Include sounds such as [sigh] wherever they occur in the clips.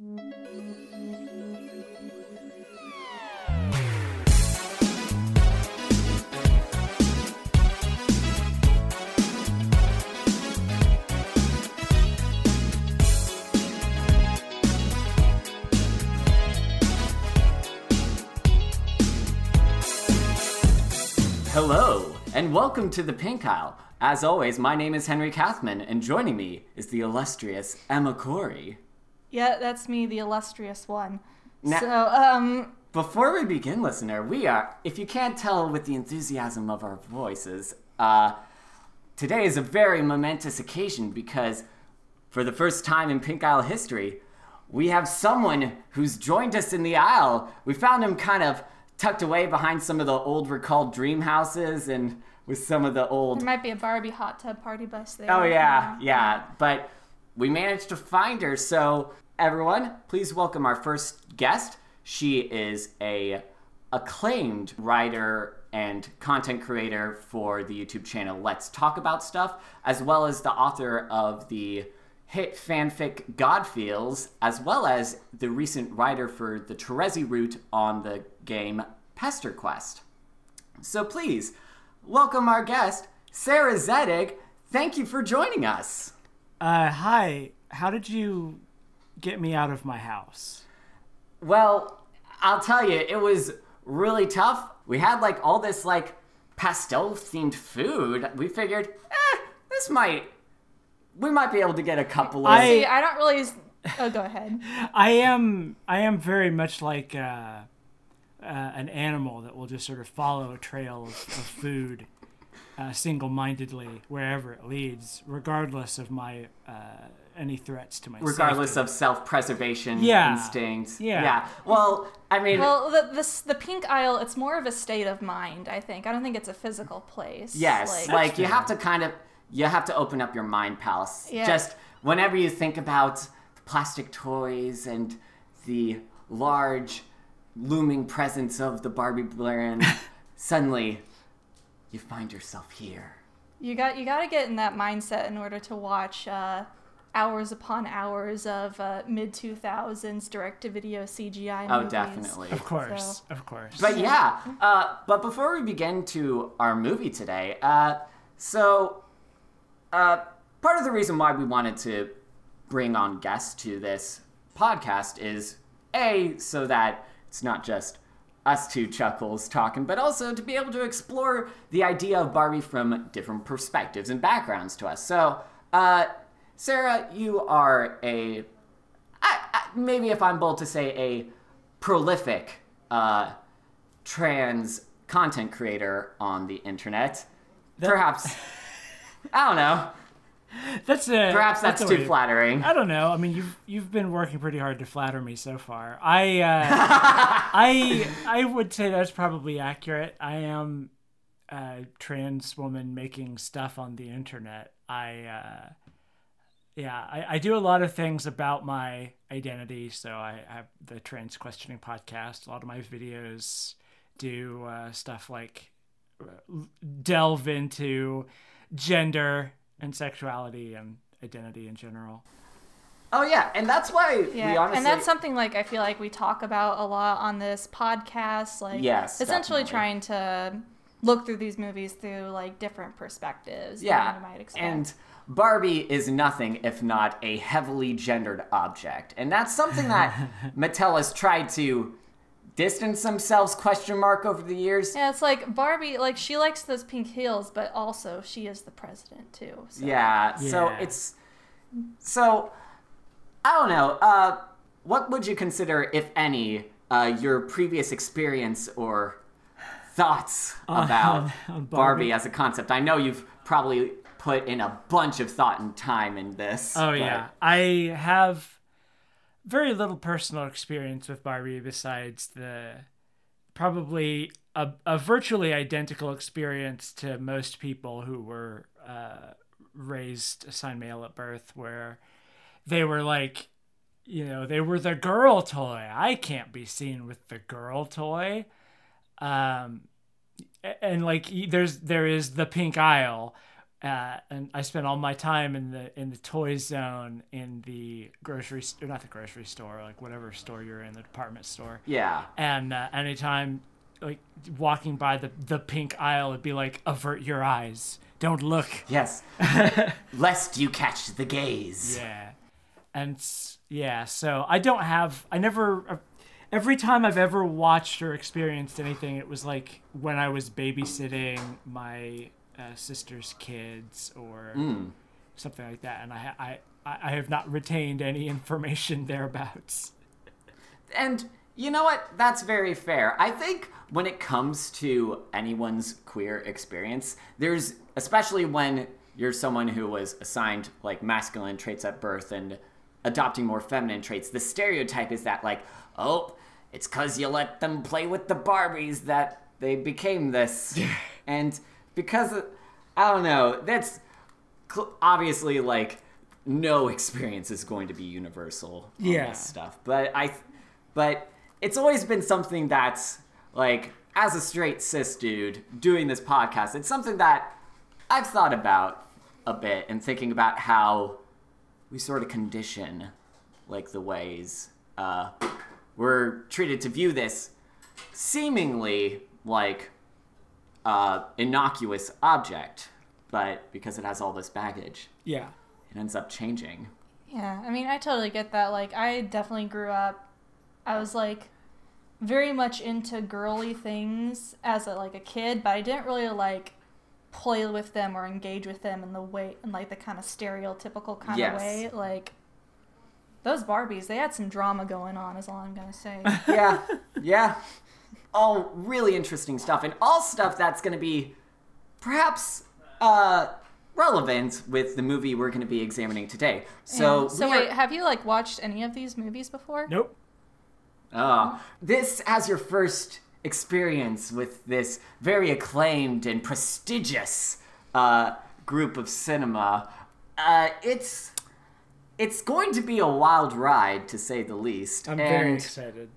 Hello, and welcome to the Pink Aisle. As always, my name is Henry Kathman, and joining me is the illustrious Emma Corry. Yeah, that's me, the illustrious one. Now- so, um, Before we begin, listener, we are, if you can't tell with the enthusiasm of our voices, uh, today is a very momentous occasion because for the first time in Pink Aisle history, we have someone who's joined us in the aisle. We found him kind of tucked away behind some of the old recalled dream houses and with some of the old there might be a Barbie hot tub party bus there. Oh yeah, yeah. But we managed to find her. So everyone, please welcome our first guest. She is a acclaimed writer and content creator for the YouTube channel Let's Talk About Stuff, as well as the author of the hit fanfic Godfeels, as well as the recent writer for the Terezi route on the game Pesterquest. So please, welcome our guest, Sarah Zedig. Thank you for joining us. Uh, hi. How did you get me out of my house? Well, I'll tell you, it was really tough. We had like all this like pastel themed food. We figured, eh, this might, we might be able to get a couple of. I- See, I don't really. Oh, go ahead. [laughs] I am. I am very much like uh, uh, an animal that will just sort of follow a trail of, of food, uh, single-mindedly wherever it leads, regardless of my uh, any threats to my. regardless safety. of self-preservation Yeah. instincts. Yeah. Yeah. Well, I mean, Well, the, this the pink aisle. It's more of a state of mind. I think. I don't think it's a physical place. Yes, like, you have to kind of you have to open up your mind palace. Yeah. Just whenever you think about the plastic toys and the large looming presence of the Barbie brand, [laughs] suddenly you find yourself here. You got you got to get in that mindset in order to watch uh, hours upon hours of uh, mid two thousands direct to video CGI Oh, movies. definitely. Of course, So- of course. But yeah, uh, but before we begin to our movie today, uh, so uh, part of the reason why we wanted to bring on guests to this podcast is a so that it's not just us two chuckles talking, but also to be able to explore the idea of Barbie from different perspectives and backgrounds to us. So, uh, Sarah, you are a I, I, maybe if I'm bold to say a prolific uh, trans content creator on the internet. Perhaps [laughs] I don't know. [laughs] that's a. Perhaps that's, a too flattering. I don't know. I mean, you've you've been working pretty hard to flatter me so far. I uh, [laughs] I I would say that's probably accurate. I am a trans woman making stuff on the internet. I uh, yeah, I, I do a lot of things about my identity. So I have the trans questioning podcast. A lot of my videos do uh, stuff like uh, delve into gender and sexuality and identity in general. Oh yeah, and that's why Yeah, we honestly. and that's something like I feel like we talk about a lot on this podcast. Like, Yes, essentially definitely. trying to look through these movies through like different perspectives. yeah, than you might expect. and Barbie is nothing if not a heavily gendered object, and that's something that [laughs] Mattel has tried to distance themselves question mark over the years. yeah, it's like Barbie. Like she likes those pink heels, but also she is the president too. So. Yeah, so it's so I don't know. Uh, what would you consider, if any, uh, your previous experience or thoughts [laughs] about [laughs] on Barbie. Barbie. as a concept? I know you've probably put in a bunch of thought and time in this. Oh but- yeah, I have very little personal experience with Barbie besides the probably a, a virtually identical experience to most people who were uh, raised assigned male at birth, where they were like, you know, they were the girl toy. I can't be seen with the girl toy. Um, and like there's there is the pink aisle uh, and I spent all my time in the in the toy zone in the grocery store, not the grocery store, like whatever store you're in, the department store. Yeah. And uh, anytime, like walking by the the pink aisle, it'd be like, avert your eyes, don't look. Yes. [laughs] Lest you catch the gaze. Yeah, and yeah, so I don't have. I never. Uh, every time I've ever watched or experienced anything, it was like when I was babysitting my uh, sister's kids or something like that, and I I I have not retained any information [laughs] thereabouts. And you know what? That's very fair. I think when it comes to anyone's queer experience, there's especially when you're someone who was assigned like masculine traits at birth and adopting more feminine traits, the stereotype is that like, oh, it's cuz you let them play with the Barbies that they became this. [laughs] and because of, I don't know, that's cl- obviously like no [laughs] experience is going to be universal on Yeah. this stuff but i but it's always been something that's like as a straight cis dude doing this podcast it's something that i've thought about a bit and thinking about how we sort of condition like the ways uh, we're treated to view this seemingly like uh, innocuous object but because it has all this baggage Yeah. it ends up changing. Yeah, I mean, I totally get that. Like, I definitely grew up. I was like very much into girly things as a like a kid, but I didn't really like play with them or engage with them in the way in like the kind of stereotypical kind Yes. of way. Like those Barbies, they had some drama going on. Is all I'm gonna say. Yeah, yeah. All really interesting stuff, and all stuff that's going to be perhaps uh, relevant with the movie we're going to be examining today. So, Yeah. so we are- wait, have you like watched any of these movies before? Nope. Oh, this as your first experience with this very acclaimed and prestigious uh, group of cinema. Uh, it's it's going to be a wild ride, to say the least. I'm very excited.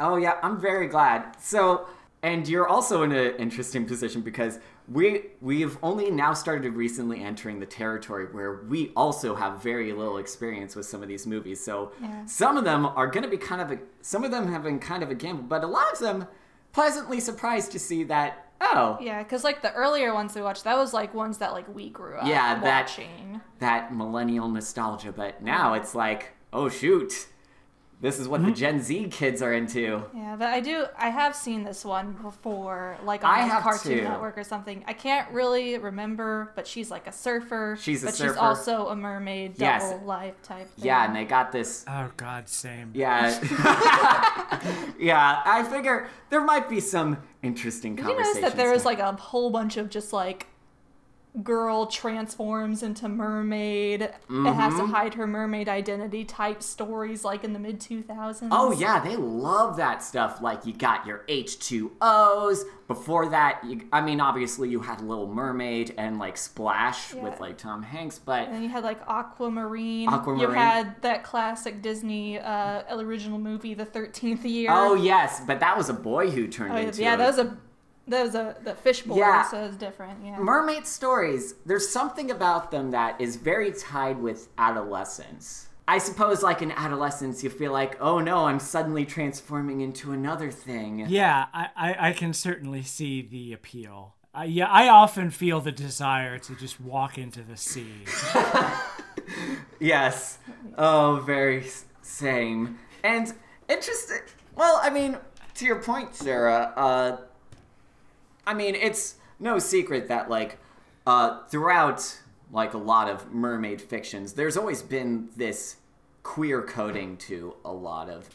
Oh yeah, I'm very glad. So, and you're also in an interesting position because we we've only now started recently entering the territory where we also have very little experience with some of these movies. So, Yeah. some of them are going to be kind of a some of them have been kind of a gamble, but a lot of them pleasantly surprised to see that oh, Yeah, because like the earlier ones we watched, that was like ones that like we grew up Yeah, that- watching. that millennial nostalgia, but now it's like, oh shoot. This is what the mm-hmm. Gen Z kids are into. Yeah, but I do. I have seen this one before, like on I like, have Cartoon too. Network or something. I can't really remember, but she's like a surfer. She's a but surfer. she's also a mermaid, Yes. double life type. Thing. Yeah, and they got this Oh God, same. Yeah. [laughs] [laughs] yeah, I figure there might be some interesting Did you conversations. notice that there was like a whole bunch of just like girl transforms into mermaid and has Mm-hmm. to hide her mermaid identity type stories like in the mid 2000s. Oh yeah, they love that stuff. Like you got your H2Os. Before that, you, I mean, obviously you had Little Mermaid and like Splash with like Tom Hanks, but And then you had like Aquamarine. aquamarine You had that classic Disney uh, original movie, The Thirteenth Year. oh yes, but that was a boy who turned Oh, into yeah, a- that was a that was a the fishbowl, Yeah. so it's different. Yeah. mermaid stories. There's something about them that is very tied with adolescence. I suppose, like in adolescence, you feel like, oh no, I'm suddenly transforming into another thing. Yeah, I, I, I can certainly see the appeal. Uh, yeah, I often feel the desire to just walk into the sea. [laughs] Yes. Oh, very same. And interesting. Well, I mean, to your point, Sarah. Uh, I mean, it's no secret that like uh, throughout like a lot of mermaid fictions, there's always been this queer coding to a lot of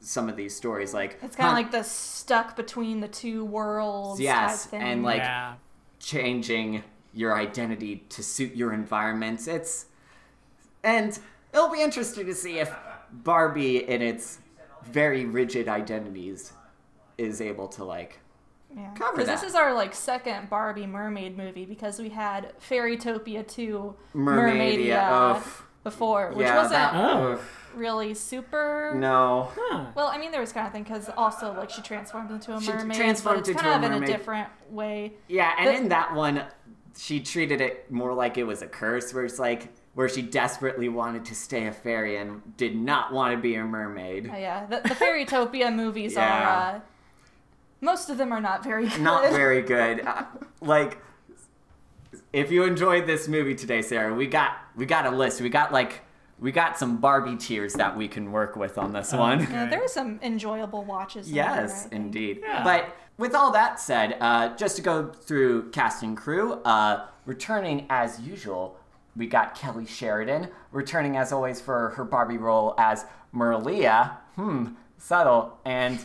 some of these stories. Like It's kind of Hun- like the stuck between the two worlds Yes, type thing. and, like- yeah. changing your identity to suit your environment. It's and it'll be interesting to see if Barbie in its very rigid identities is able to like yeah. cover 'Cause this is our like second Barbie mermaid movie because we had Fairytopia 2 Mermaidia. Mermaidia Oh, before, which yeah, wasn't that, Oh. really super. no. Huh. Well, I mean, there was kind of thing because also like she transformed into a She mermaid, transformed but it's into kind a of in a different way. Yeah, and But- in that one, she treated it more like it was a curse, where it's like where she desperately wanted to stay a fairy and did not want to be a mermaid. Uh, yeah, the, the Fairytopia movies Yeah. are. Uh, most of them are not very good. Not very good. Uh, like, if you enjoyed this movie today, Sarah, we got we got a list. We got like we got some Barbie tears that we can work with on this one. Yeah, there are some enjoyable watches. in there, Yes, indeed. Yeah. But with all that said, uh, just to go through cast and crew, uh, returning as usual, we got Kelly Sheridan, returning as always for her Barbie role as Merlia. Hmm, subtle. And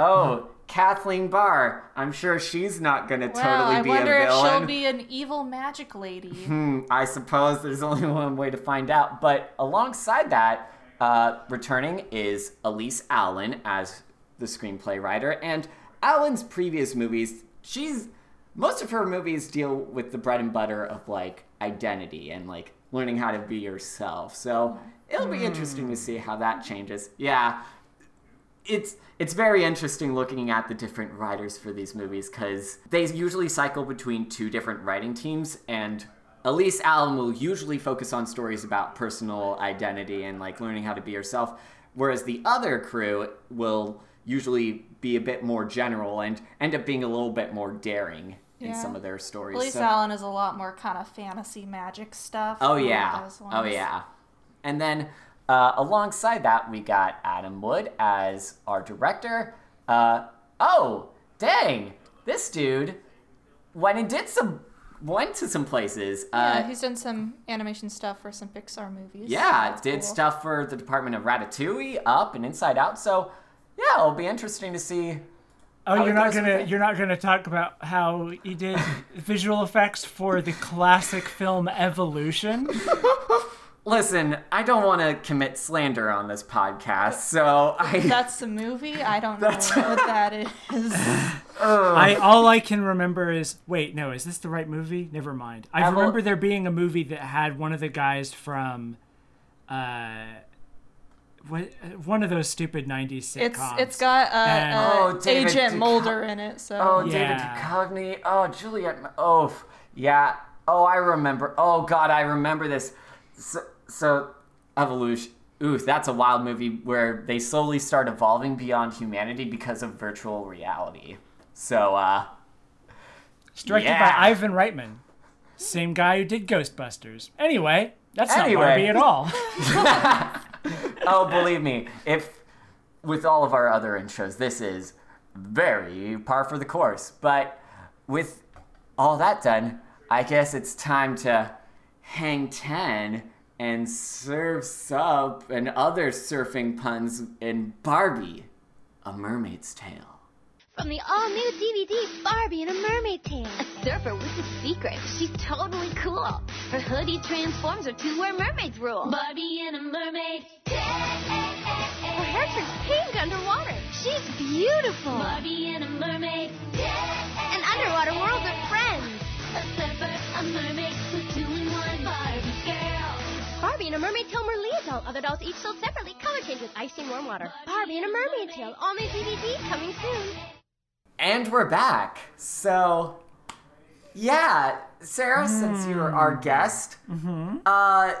oh, [laughs] Kathleen Barr. I'm sure she's not gonna Well, totally I be wonder a if villain. she'll be an evil magic lady. Hmm, I suppose there's only [laughs] one way to find out. But alongside that, uh, returning is Elise Allen as the screenplay writer. And Allen's previous movies, she's most of her movies deal with the bread and butter of like identity and like learning how to be yourself. So it'll be interesting to see how that changes. Yeah, it's it's very interesting looking at the different writers for these movies because they usually cycle between two different writing teams and elise allen will usually focus on stories about personal identity and like learning how to be yourself whereas the other crew will usually be a bit more general and end up being a little bit more daring in some of their stories Elise So- Allen is a lot more kind of fantasy magic stuff. Oh yeah. Oh yeah. And then uh, alongside that, we got Adam Wood as our director. Uh, oh, dang! This dude went and did some, went to some places. Uh, Yeah, he's done some animation stuff for some Pixar movies. yeah, That's did cool. stuff for the Department of Ratatouille, Up, and Inside Out. So yeah, it'll be interesting to see. Oh, you're not gonna you're not gonna talk about how he did visual effects for the classic film Evolution. [laughs] Listen, I don't want to commit slander on this podcast, so I. [laughs] That's the movie. I don't know what that is. [laughs] I all I can remember is wait, no, is this the right movie? Never mind. I Evol- remember there being a movie that had one of the guys from, uh, what one of those stupid '90s sitcoms. It's it's got uh, And- uh, Oh, David Agent Duchovny. Mulder in it. So Oh, Yeah. David Duchovny. Oh, Juliet. Oh, yeah. Oh, I remember. Oh God, I remember this. So, so evolution. Ooh, that's a wild movie where they slowly start evolving beyond humanity because of virtual reality. So, uh, It's directed Yeah. by Ivan Reitman, same guy who did Ghostbusters. Anyway, that's Anyway. not Barbie at all. [laughs] [laughs] oh, believe me, if with all of our other intros, this is very par for the course. But with all that done, I guess it's time to hang 10 and serve sup and other surfing puns in Barbie, A Mermaid's Tale. From the all-new DVD, Barbie and a Mermaid Tale. A surfer with a secret. She's totally cool. Her hoodie transforms her to where mermaids rule. Barbie and a Mermaid Tale. Her hair turns pink underwater. She's beautiful. Barbie and a Mermaid Tale. An underwater world of friends. A surfer, a mermaid, Barbie and a Mermaid Tale Merlia doll. Other dolls each sold separately. Color change with ice and warm water. Barbie and a Mermaid Tale. All new DVD coming soon. And we're back. So, yeah, Sarah, since you were our guest, uh,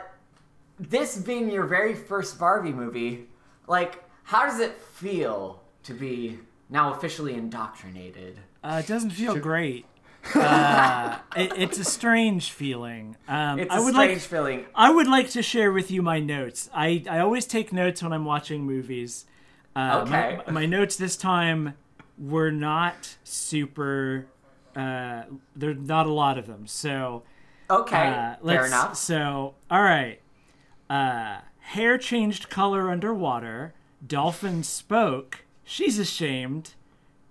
this being your very first Barbie movie, like, how does it feel to be now officially indoctrinated? Uh, it doesn't feel great. Uh, it, it's a strange feeling. Um, It's I a would strange like feeling. I would like to share with you my notes. I, I always take notes when I'm watching movies. Uh, Okay. My, my notes this time were not super. Uh, there's not a lot of them. So Okay, uh, fair enough. So all right. Uh, hair changed color underwater. Dolphin spoke. She's ashamed.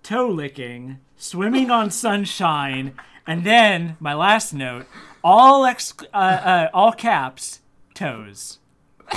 Toe licking. Swimming on sunshine. And then my last note. All ex uh, uh, all caps. Toes. [laughs]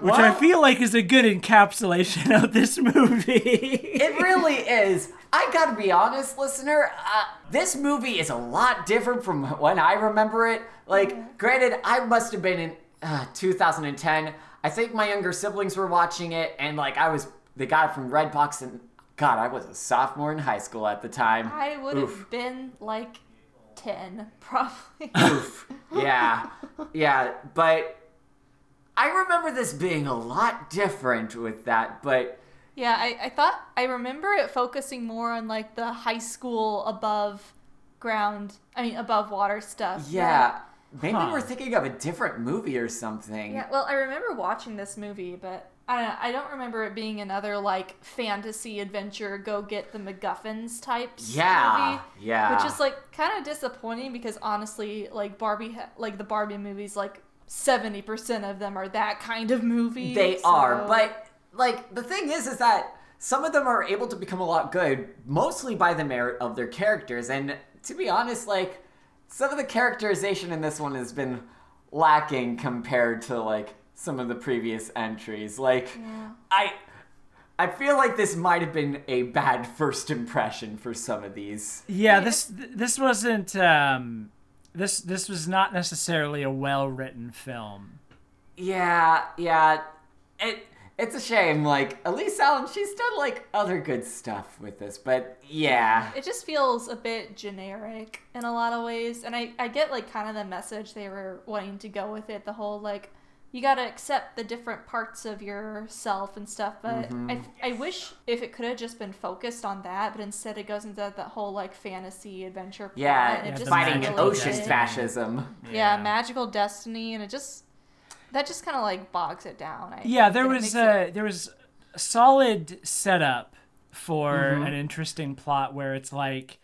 Which I feel like is a good encapsulation of this movie. [laughs] It really is. I gotta be honest, listener. Uh, this movie is a lot different from when I remember it. Like, granted, I must have been in uh, 2010. I think my younger siblings were watching it, and like I was, they got it from Redbox, and God, I was a sophomore in high school at the time. I would Oof. have been like 10, [laughs] probably. Oof. Yeah. Yeah. But I remember this being a lot different with that. But yeah, I, I thought, I remember it focusing more on like the high school above ground, I mean, above water stuff. yeah. Maybe Huh. we're thinking of a different movie or something. Yeah, well, I remember watching this movie, but I don't know, I don't remember it being another like fantasy adventure, go get the MacGuffins types Yeah, movie. yeah. Which is like kind of disappointing because honestly, like Barbie, like the Barbie movies, like seventy percent of them are that kind of movie. They so- are, but like the thing is, is that some of them are able to become a lot good, mostly by the merit of their characters. And to be honest, like some of the characterization in this one has been lacking compared to like some of the previous entries. Like I. I feel like this might have been a bad first impression for some of these. Yeah, this this wasn't um, this this was not necessarily a well written film. Yeah, yeah. It it's a shame. Like Elise Allen, she's done like other good stuff with this, but yeah. It just feels a bit generic in a lot of ways, and I I get like kind of the message they were wanting to go with it. The whole like you got to accept the different parts of yourself and stuff. But Mm-hmm. I I wish if it could have just been focused on that, but instead it goes into that whole like fantasy adventure. plot, Yeah, it Yeah, just fighting doesn't magical really ocean fascism. Yeah, magical destiny, and it just that just kind of like bogs it down. I Yeah, think, there it was makes it- a there was a solid setup for Mm-hmm. an interesting plot where it's like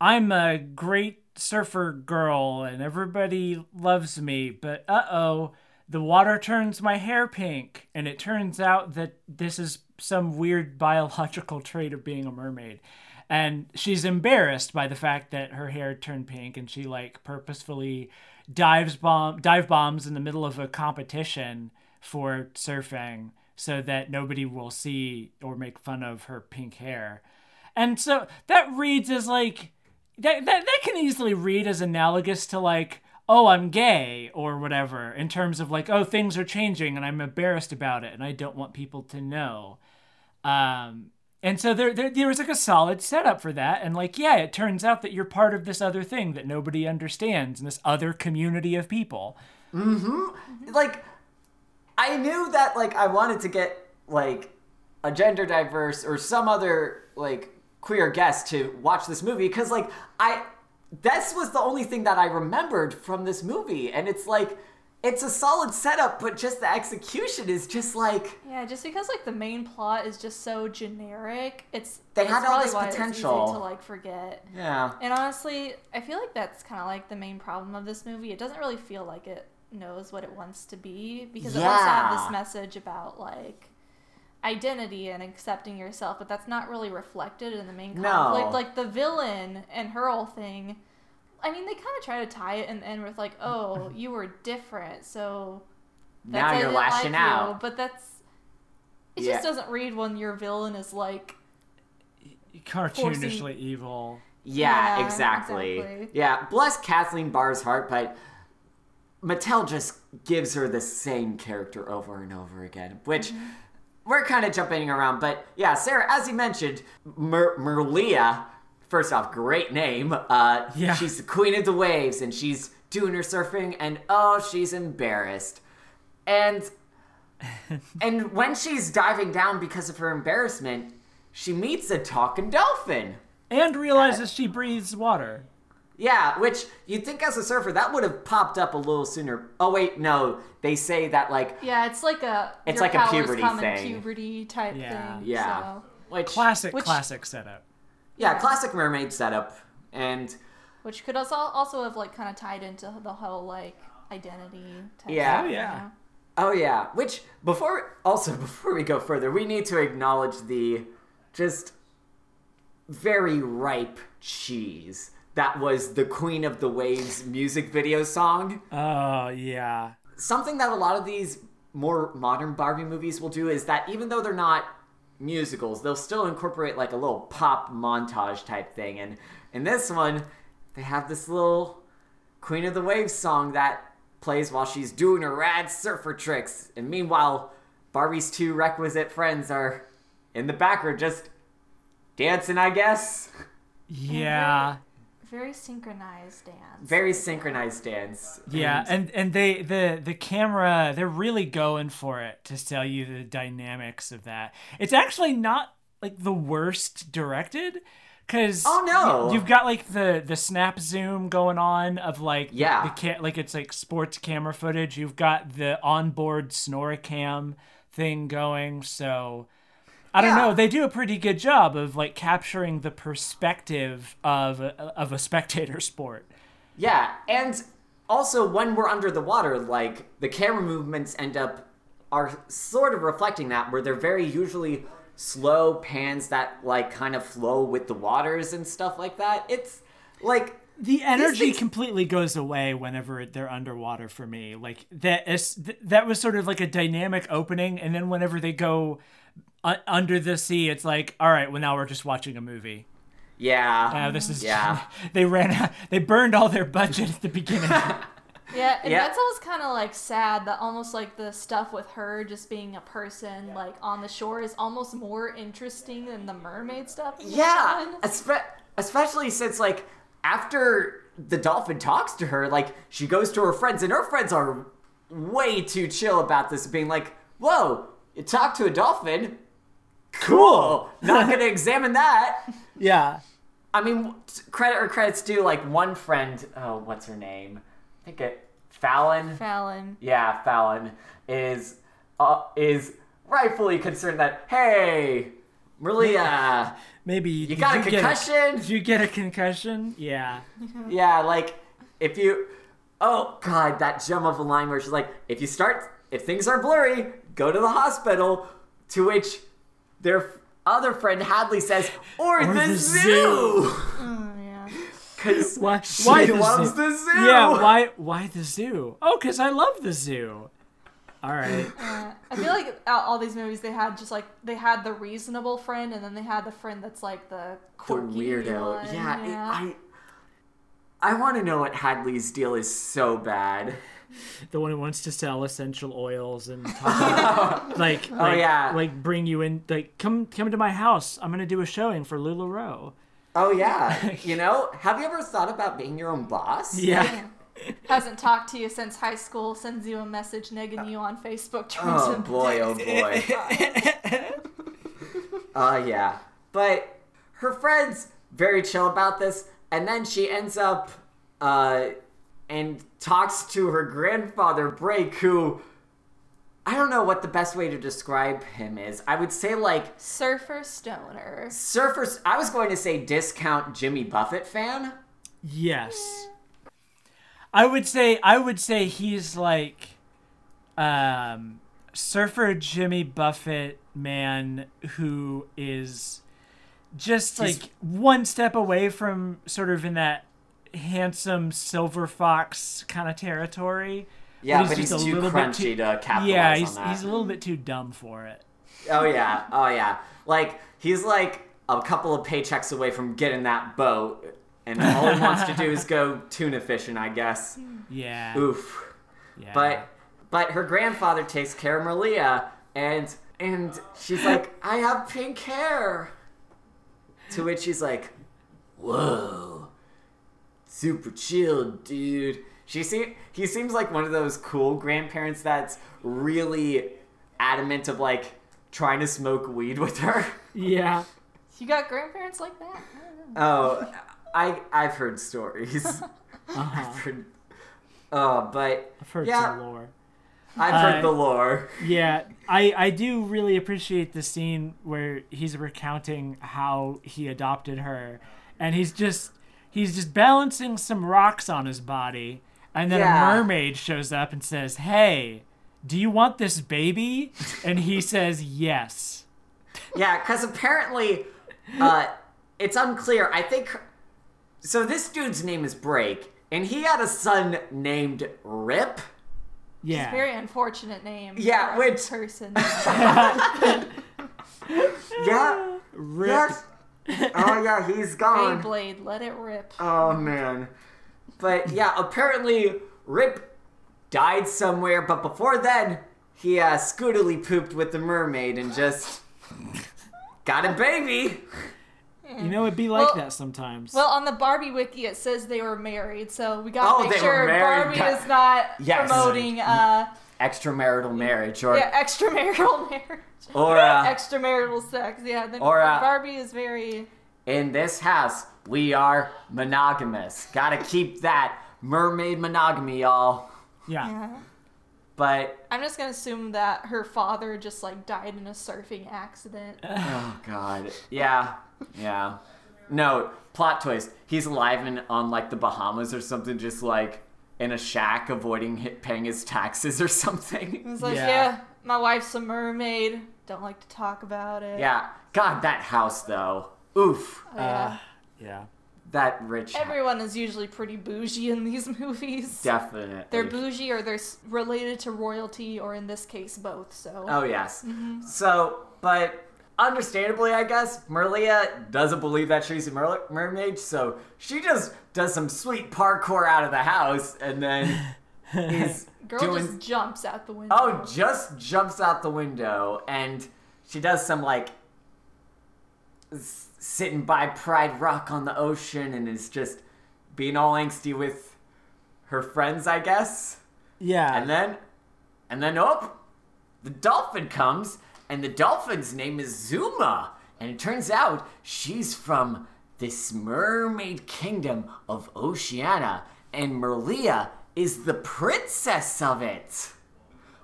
I'm a great surfer girl and everybody loves me, but uh oh, the water turns my hair pink, and it turns out that this is some weird [laughs] biological trait of being a mermaid. And she's embarrassed by the fact that her hair turned pink, and she like purposefully dives bomb dive bombs in the middle of a competition for surfing so that nobody will see or make fun of her pink hair. And so that reads as like that, that that can easily read as analogous to like oh i'm gay or whatever in terms of like oh things are changing and i'm embarrassed about it and i don't want people to know. Um and so there, there there was like a solid setup for that. And like yeah it turns out that you're part of this other thing that nobody understands and this other community of people. Like I knew that like I wanted to get like a gender diverse or some other like queer guest to watch this movie because like I this was the only thing that I remembered from this movie and it's like it's a solid setup but just the execution is just like Yeah, just because like the main plot is just so generic, it's They had all this why it's easy potential. to like forget. yeah And honestly, I feel like that's kind of like the main problem of this movie. It doesn't really feel like it knows what it wants to be because it wants to have this message about like identity and accepting yourself, but that's not really reflected in the main No. conflict. Like the villain and her whole thing. I mean, they kind of try to tie it in the end with like, [laughs] "Oh, you were different, so that's now I you're didn't like lashing you." out But that's it. Yeah. Just doesn't read when your villain is like cartoonishly evil Yeah, Yeah, exactly. exactly. Yeah, bless Kathleen Barr's heart, but Mattel just gives her the same character over and over again, which Mm-hmm. We're kind of jumping around. But yeah, Sarah, as you mentioned, Mer- Merlia, first off, great name. Uh, Yeah. She's the queen of the waves, and she's doing her surfing, and oh, she's embarrassed. And [laughs] and when she's diving down because of her embarrassment, she meets a talking dolphin. and realizes she breathes water Yeah, which you'd think as a surfer that would have popped up a little sooner. Oh wait, no, they say that like Yeah, it's like a It's like a puberty thing. puberty type Yeah. thing. yeah, so- which classic Which- classic setup yeah, yeah. classic mermaid setup, and which could also also have like kind of tied into the whole like identity. Type Yeah. thing, Oh, you yeah. know? oh yeah, which before also [laughs] before we go further, we need to acknowledge the just very ripe cheese that was the Queen of the Waves music video song. oh yeah something that a lot of these more modern Barbie movies will do is that even though they're not musicals, they'll still incorporate like a little pop montage type thing. And in this one, they have this little Queen of the Waves song that plays while she's doing her rad surfer tricks. And meanwhile, Barbie's two requisite friends are in the background just dancing, I guess. yeah Very synchronized dance. Very synchronized dance. Yeah, and and they the the camera they're really going for it to tell you the dynamics of that. It's actually not like the worst directed because Oh, no. you've got like the the snap zoom going on of like Yeah. the ca- like it's like sports camera footage. You've got the onboard SnorriCam thing going, so I don't Yeah. know. They do a pretty good job of like capturing the perspective of a, of a spectator sport. Yeah, and also when we're under the water, like the camera movements end up are sort of reflecting that, where they're very usually slow pans that like kind of flow with the waters and stuff like that. It's like the energy things- completely goes away whenever they're underwater for me like that is that was sort of like a dynamic opening and then whenever they go uh, under the sea it's like all right well now we're just watching a movie yeah, uh, this is Yeah. [laughs] they ran out they burned all their budget at the beginning [laughs] Yeah, and Yeah. that's always kind of like sad that almost like the stuff with her just being a person like on the shore is almost more interesting than the mermaid stuff. yeah, espe- especially since like after the dolphin talks to her, like she goes to her friends, and her friends are way too chill about this, being like, "Whoa, you talk to a dolphin." Cool. Not gonna examine that. [laughs] yeah I mean, credit or credits due. Like one friend, oh, what's her name? I think it Fallon. Fallon. Yeah, Fallon is uh, is rightfully concerned that hey, really, uh, [laughs] maybe you got a concussion. did you get a concussion yeah [laughs] yeah, like if you, oh god, that gem of a line where she's like, if you start, if things are blurry, go to the hospital. To which their other friend Hadley says, or, Or the, the zoo. zoo." Oh yeah. [laughs] Because [laughs] why, she why the loves zoo? the zoo. yeah why why the zoo oh because i love the zoo all right [laughs] Uh, I feel like all these movies they had just like they had the reasonable friend and then they had the friend that's like the the weirdo. one. Yeah, it- I I want to know what Hadley's deal is so bad. The one who wants to sell essential oils and talk about, [laughs] like, like Oh, yeah. like bring you in like come come to my house i'm gonna do a showing for lularoe Oh yeah, [laughs] you know, have you ever thought about being your own boss? yeah Hasn't talked to you since high school, sends you a message negging you on Facebook. turns Oh him boy, oh boy. [laughs] Uh yeah. But her friend's very chill about this, and then she ends up uh and talks to her grandfather Break, who I don't know what the best way to describe him is. I would say like Surfer stoner. surfers I was going to say discount Jimmy Buffett fan. yes i would say i would say he's like um surfer jimmy buffett man who is just He's- like one step away from sort of in that handsome silver fox kind of territory Yeah, But but he's he's, just a too crunchy too- to capitalize yeah on he's, that. he's a little bit too dumb for it Oh yeah, oh yeah. Like he's like a couple of paychecks away from getting that boat, and all he wants to do is go [laughs] tuna fishing, I guess. yeah Oof. yeah. But but her grandfather takes care of Merlia, and and she's like, I have pink hair. To which he's like, Whoa, super chill, dude. She seem he seems like one of those cool grandparents that's really adamant of like trying to smoke weed with her. yeah [laughs] You got grandparents like that? I don't know. Oh, I I've heard stories. [laughs] uh-huh. I've heard, oh, but i've heard yeah, some lore I've Uh, heard the lore. Yeah, [laughs] I I do really appreciate the scene where he's recounting how he adopted her, and he's just he's just balancing some rocks on his body, and then Yeah. a mermaid shows up and says, "Hey, do you want this baby?" And he [laughs] says, "Yes." Yeah, because apparently, uh, it's unclear. I think. So this dude's name is Break, and he had a son named Rip. Yeah. Very unfortunate name. Yeah, for a which- person? [laughs] [laughs] Yeah. Rip. Yes. Oh yeah, he's gone. Beyblade, let it rip. Oh man. But yeah, apparently Rip died somewhere, but before then, he uh, scootily pooped with the mermaid and just got a baby. You know, it'd be like Well- that sometimes. Well, on the Barbie wiki, it says they were married, so we gotta Oh, make sure. Barbie Got- is not Yes. promoting uh, Extramarital marriage or yeah, extramarital [laughs] marriage, or uh, extramarital sex. Yeah, the, Or, uh, Barbie is very. in this house we are monogamous. Gotta keep that mermaid monogamy, y'all. yeah. Yeah. But I'm just gonna assume that her father just like died in a surfing accident. [laughs] oh god, yeah, yeah. No plot twist. He's alive in on like the Bahamas or something, just like in a shack, avoiding hit, paying his taxes or something. It's like, Yeah. yeah. my wife's a mermaid. Don't like to talk about it. Yeah. God, that house though. Oof. Oh, yeah. Uh, yeah. That rich. house. Everyone is usually pretty bougie in these [laughs] movies. Definitely. They're bougie or they're related to royalty, or in this case, both. So. Oh yes. So, but understandably, I guess Merlia doesn't believe that she's a mer- mermaid, so she just does some sweet parkour out of the house, and then [laughs] is Girl doing. just jumps out the window. oh, just jumps out the window, and she does some like s- sitting by Pride Rock on the ocean, and is just being all angsty with her friends, I guess. Yeah. And then, and then, oh, the dolphin comes, and the dolphin's name is Zuma. And it turns out she's from this mermaid kingdom of Oceana, and Merlia is the princess of it.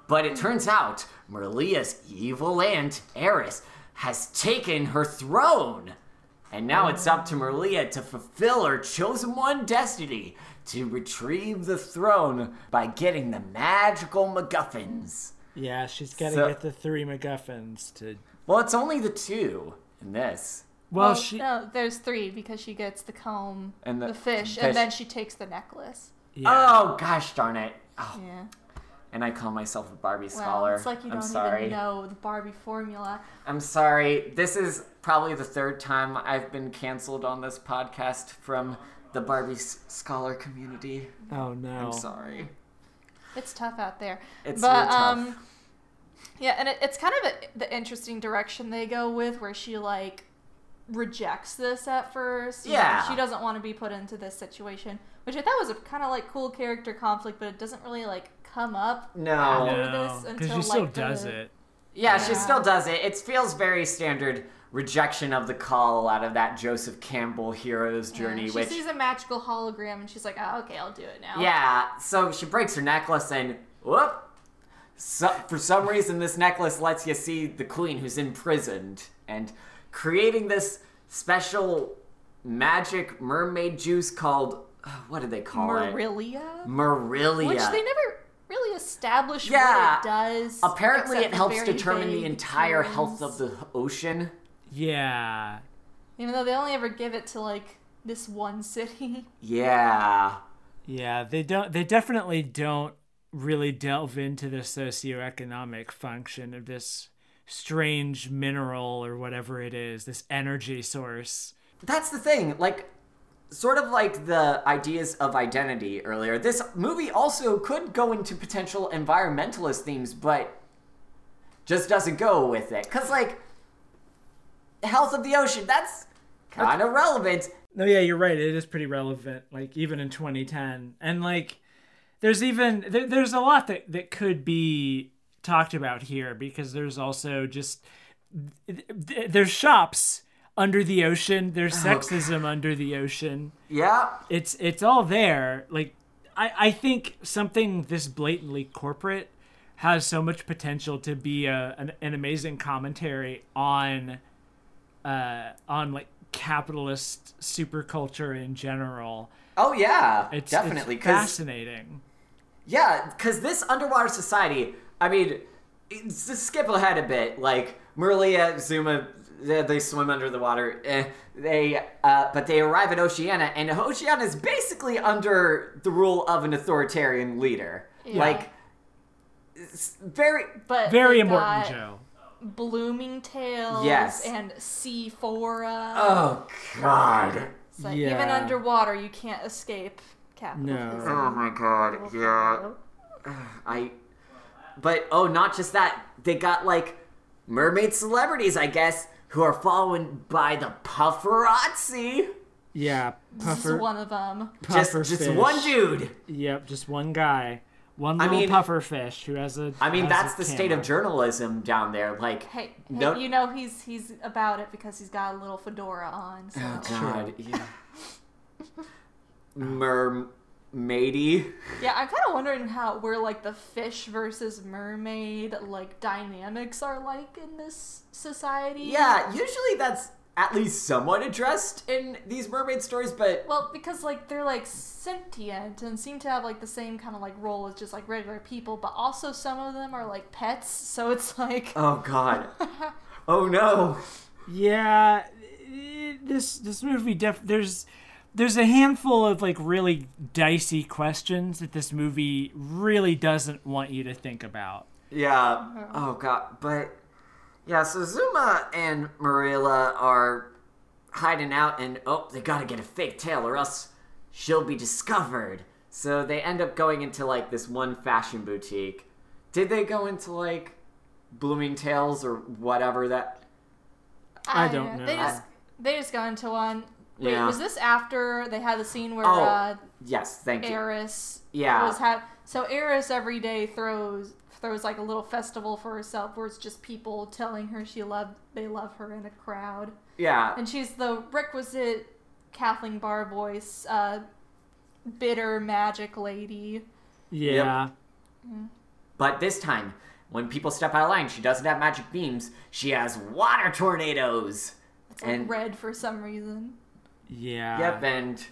But it turns out Merlia's evil aunt, Eris, has taken her throne. And now it's up to Merlia to fulfill her chosen one destiny to retrieve the throne by getting the magical MacGuffins. Yeah, she's got to So- get the three MacGuffins to. Well, it's only the two in this. Well, Well, she. no, there's three because she gets the comb, And the- the, fish, fish. and then she takes the necklace. Yeah. Oh, gosh darn it. Oh, Yeah. and I call myself a Barbie Well, scholar. it's like you I'm don't sorry. even know the Barbie formula. I'm sorry. This is probably the third time I've been canceled on this podcast from the Barbie s- scholar community. Oh no. I'm sorry. It's tough out there. It's but tough. um, yeah, and it, it's kind of a, the interesting direction they go with, where she like rejects this at first. you know, Yeah. she doesn't want to be put into this situation, which I thought was a kind of like cool character conflict, but it doesn't really like come up. No. after No, this because until, she still like, the- does it. Yeah, she still does it. It feels very standard rejection of the call out of that Joseph Campbell hero's Yeah, journey, she which sees a magical hologram and she's like, "Oh, okay, I'll do it now." Yeah, so she breaks her necklace and whoop. So, for some reason, this necklace lets you see the queen who's imprisoned and creating this special magic mermaid juice called uh, what do they call it? Merillia, Merillia. which they never really establish Yeah. what it does. Apparently, it helps determine the entire health of the ocean. Yeah. Even though they only ever give it to like this one city. [laughs] Yeah. Yeah, they don't. They definitely don't really delve into the socioeconomic function of this strange mineral or whatever it is, this energy source. That's the thing. Like, sort of like the ideas of identity earlier, this movie also could go into potential environmentalist themes, but just doesn't go with it. Because, like, health of the ocean, that's kind of relevant. No, yeah, you're right. It is pretty relevant, like even in 2010, and like there's even there, there's a lot that that could be talked about here because there's also just there's shops under the ocean. There's oh, sexism under the ocean. Yeah. It's it's all there. Like I I think something this blatantly corporate has so much potential to be a an, an amazing commentary on uh on like capitalist superculture in general. Oh, yeah. It's definitely. it's 'cause- fascinating. Yeah, because this underwater society, I mean, it's- just skip ahead a bit. Like Merlia, Zuma, they, they swim under the water. Eh, they, uh, but they arrive at Oceana, and Oceana is basically under the rule of an authoritarian leader. Yeah. Like, it's very. But Very important, got Joe. Blooming tails Yes. and Sephora. Oh God. It's like even underwater you can't escape capitalism. Oh my God. Yeah. [sighs] I. But oh, not just that. They got like mermaid celebrities, I guess. who are followed by the Pufferazzi. Yeah, This puffer. is one of them. Just, puffer just fish. one dude. Yep, just one guy, one I little mean- puffer fish who has a. I mean, that's a the state of journalism down there. Like, Hey, hey No- you know he's he's about it because he's got a little fedora on. So. oh god, yeah. [laughs] Mermaidy. Yeah, I'm kind of wondering how where like the fish versus mermaid like dynamics are like in this society. Yeah, usually that's at least somewhat addressed in these mermaid stories, but Well, because like they're like sentient and seem to have like the same kind of like role as just like regular people, but also some of them are like pets, so it's like oh god, [laughs] oh no. Yeah, this this movie def there's there's a handful of like really dicey questions that this movie really doesn't want you to think about. Yeah. Oh god, but yeah. So Zuma and Merlia are hiding out, and oh, they gotta get a fake tail, or else she'll be discovered. So they end up going into like this one fashion boutique. Did they go into like Bloomingdale's or whatever that? I don't know. They just they just go into one. Wait, Yeah. was this after they had the scene where Oh, uh, Yes, thank you. Eris Yeah. was ha- so Eris every day throws throws like a little festival for herself where it's just people telling her she love they love her in a crowd Yeah. and she's the requisite Kathleen Barr voice uh, bitter magic lady Yeah. But this time, when people step out of line, she doesn't have magic beams. She has water tornadoes. it's like And- red for some reason Yeah. Yep, and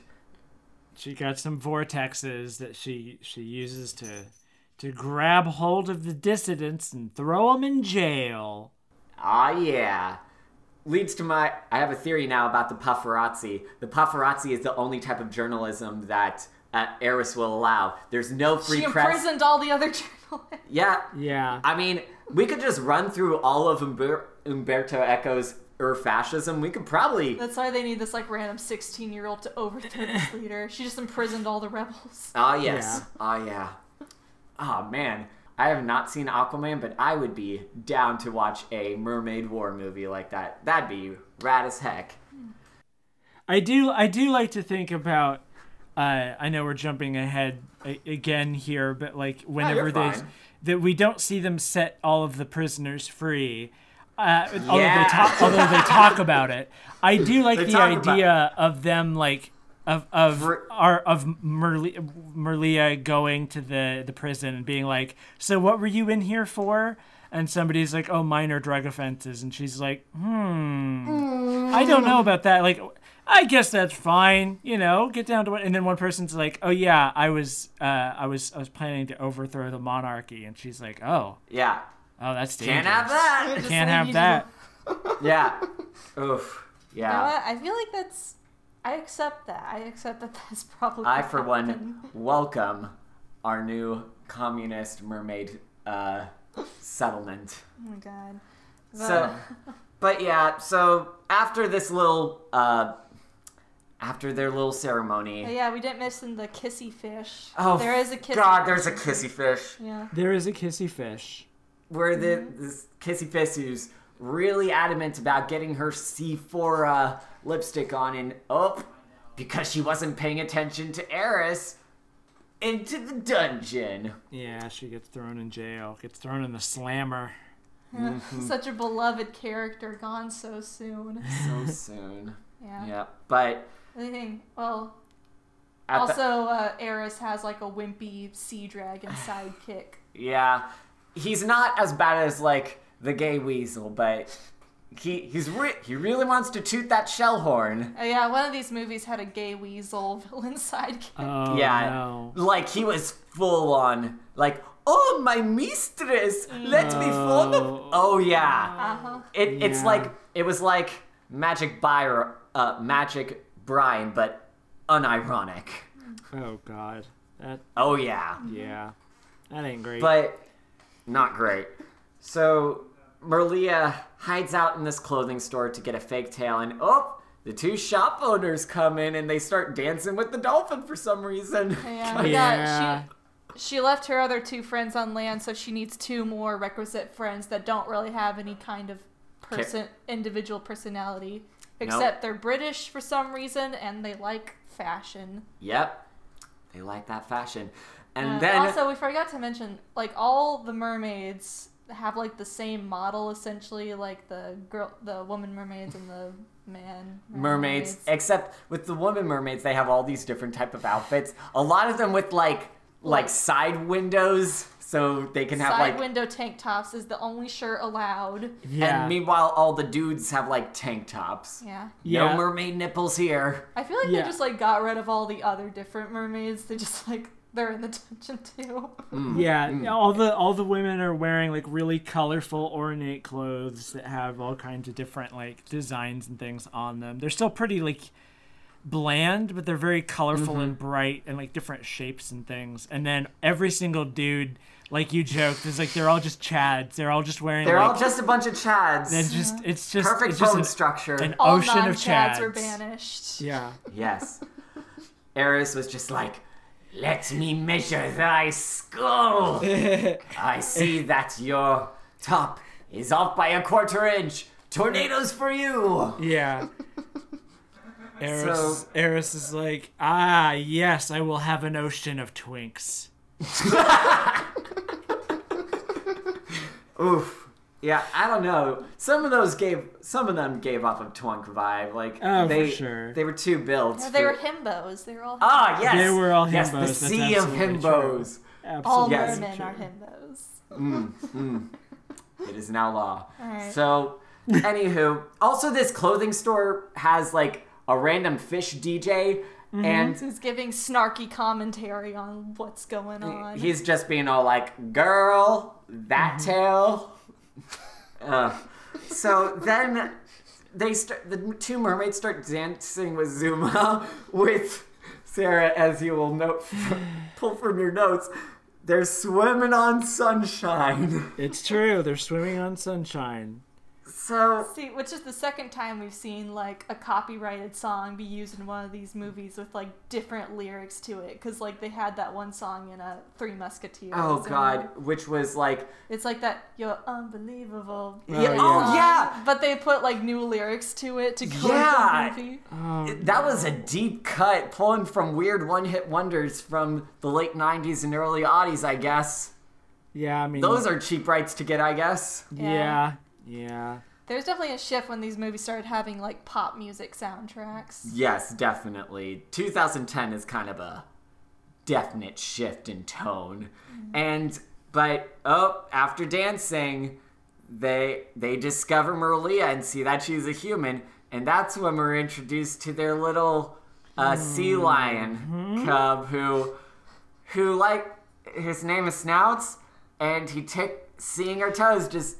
She got some vortexes that she she uses to to grab hold of the dissidents and throw them in jail. ah yeah. Leads to my. I have a theory now about the pufferazzi. The pufferazzi is the only type of journalism that uh, Eris will allow. There's no free she press. imprisoned all the other [laughs] journalists Yeah, Yeah. I mean, we could just run through all of Umber- Umberto Eco's Ur fascism. We could probably. that's why they need this like random 16 year old to overthrow this [laughs] leader she just imprisoned all the rebels Ah, yes. Ah, yeah. Oh, man. I have not seen Aquaman, but I would be down to watch a mermaid war movie like that. That'd be rad as heck. I do I do like to think about uh, I know we're jumping ahead a- again here, but like whenever they that we don't see them set all of the prisoners free. Uh, although they talk, although they talk about it, I do [laughs] like They the talk about- idea of them like of of Fr- our of Merli- Merlia going to the the prison and being like, "So what were you in here for?" And somebody's like, "Oh, minor drug offenses," and she's like, "Hmm, I don't know about that." Like, I guess that's fine, you know. Get down to it. And then one person's like, "Oh yeah, I was uh, I was I was planning to overthrow the monarchy," and she's like, "Oh, Yeah. oh, that's dangerous. Can't have that. Can't have that." yeah. Oof. You know Yeah. what? I feel like that's. I accept that. I accept that [laughs] that's probably. I, for one, welcome our new communist mermaid uh, settlement. Oh my god. So, [laughs] but yeah, so after this little, uh, after their little ceremony, But yeah, we didn't mention the kissy fish. oh, there is a kissy. God, there's a kissy fish. Yeah. There is a kissy fish. Where the this kissy fish who's really adamant about getting her Sephora lipstick on, and oh, because she wasn't paying attention to Eris, into the dungeon. Yeah, she gets thrown in jail. Gets thrown in the slammer. [laughs] Such a beloved character gone so soon. So [laughs] soon. Yeah. Yeah, but I think. Well, at the- also, uh, Eris has like a wimpy sea dragon [sighs] sidekick. Yeah, he's not as bad as like the gay weasel, but he he's re- he really wants to toot that shell horn. Oh yeah, one of these movies had a gay weasel [laughs] villain sidekick. Oh yeah, no. like he was full on like, oh my mistress, let me follow. Oh yeah, Uh-huh. it it's Yeah. like it was like Magic Byron, uh, Magic Brian, but unironic. Oh god. That Oh yeah. yeah. That ain't great. but not great. So Merlia hides out in this clothing store to get a fake tail, and oh, the two shop owners come in and they start dancing with the dolphin for some reason. Yeah, [laughs] we Yeah. she. She left her other two friends on land, so she needs two more requisite friends that don't really have any kind of person individual personality. Except they're British for some reason and they like fashion. Yep. They like that fashion. And Uh, then also we forgot to mention like all the mermaids have like the same model essentially like the girl the woman mermaids and the man mermaids except with the woman mermaids they have all these different type of outfits a lot of them with like like Like- side windows so they can have Side like window tank tops is the only shirt allowed. Yeah. and meanwhile all the dudes have like tank tops Yeah. yeah. no mermaid nipples here I feel like Yeah. they just like got rid of all the other different mermaids. They just like they're in the dungeon too. Yeah, Mm. all the all the women are wearing like really colorful, ornate clothes that have all kinds of different like designs and things on them. They're still pretty like bland, but they're very colorful Mm-hmm. and bright and like different shapes and things. And then every single dude, like you joked, is like they're all just chads. They're all just wearing. they're like, all just a bunch of chads It's just it's just perfect it's just bone an, structure an All ocean of non-chads chads. were banished. Yeah. yes eris was just like let me measure thy skull [laughs] I see that your top is off by a quarter inch. Tornadoes for you. Yeah. Eris, So- Eris is like, ah, yes, I will have an ocean of twinks. [laughs] Oof. Yeah, I don't know. Some of those gave, some of them gave off a twunk vibe. Like Oh, for they, sure. they were too built. No, they for- were himbos. They were all Ah, yes. They were all Yes, himbos, the that's sea of himbos. all Absolutely. yes. mermen are himbos. It is now law. Alright. So, anywho, also this clothing store has like a random fish DJ, Mm-hmm. and he's giving snarky commentary on what's going on? He's just being all like, girl, that Mm-hmm. tail. Uh, so then they start, the two mermaids start dancing with Zuma [laughs] with Sarah, as you will note, [laughs] pull from your notes. They're swimming on sunshine. It's true. They're swimming on sunshine. So, See, which is the second time we've seen like a copyrighted song be used in one of these movies with like different lyrics to it, because like they had that one song in a Three Musketeers. oh and god, which was like, it's like that. You're unbelievable. Oh, yeah, yeah. oh yeah, But they put like new lyrics to it to go Yeah. with the movie. Oh, That was a deep cut, pulling from weird one hit wonders from the late 90s and early aughties, I guess. yeah. I mean, Those are cheap rights to get, I guess. Yeah, yeah. There's definitely a shift when these movies started having like pop music soundtracks. Yes, definitely. 2010 is kind of a definite shift in tone. And but oh, after dancing, they they discover Merlia and see that she's a human, and that's when we're introduced to their little uh, sea lion cub who who like his name is Snouts, and he tick seeing her toes just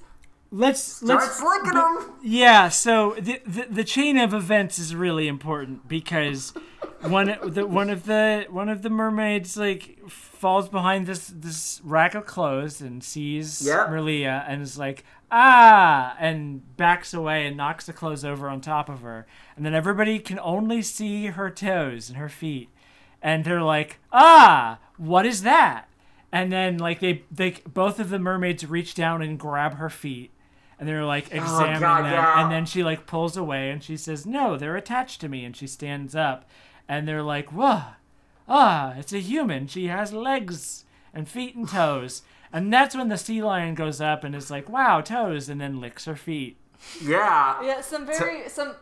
Let's starts let's them. Yeah, so the, the the chain of events is really important because one the one of the one of the mermaids like falls behind this this rack of clothes and sees Yep. Merlia and is like ah and backs away and knocks the clothes over on top of her and then everybody can only see her toes and her feet and they're like ah what is that and then like they they both of the mermaids reach down and grab her feet and they're like examining Oh, God, them yeah. and then she like pulls away and she says no they're attached to me and she stands up and they're like whoa ah it's a human she has legs and feet and toes and that's when the sea lion goes up and is like wow toes and then licks her feet Yeah. Yeah, some very some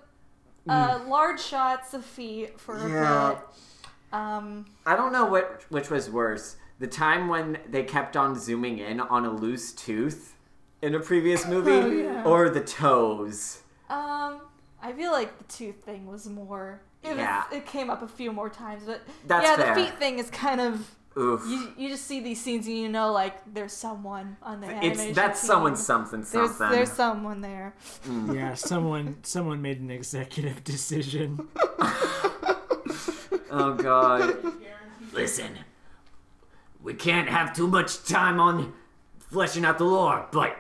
uh, large shots of feet for a Yeah. bit. Um, I don't know what which was worse. The time when they kept on zooming in on a loose tooth in a previous movie yeah. or the toes. um, I feel like the tooth thing was more. It, was- Yeah. it came up a few more times, but That's yeah, fair. the feet thing is kind of. Oof. You, you just see these scenes and you know like there's someone on the animation it's that's team. someone something something. there's someone there. yeah someone someone made an executive [laughs] decision [laughs] Oh god. Listen. We can't have too much time on fleshing out the lore, but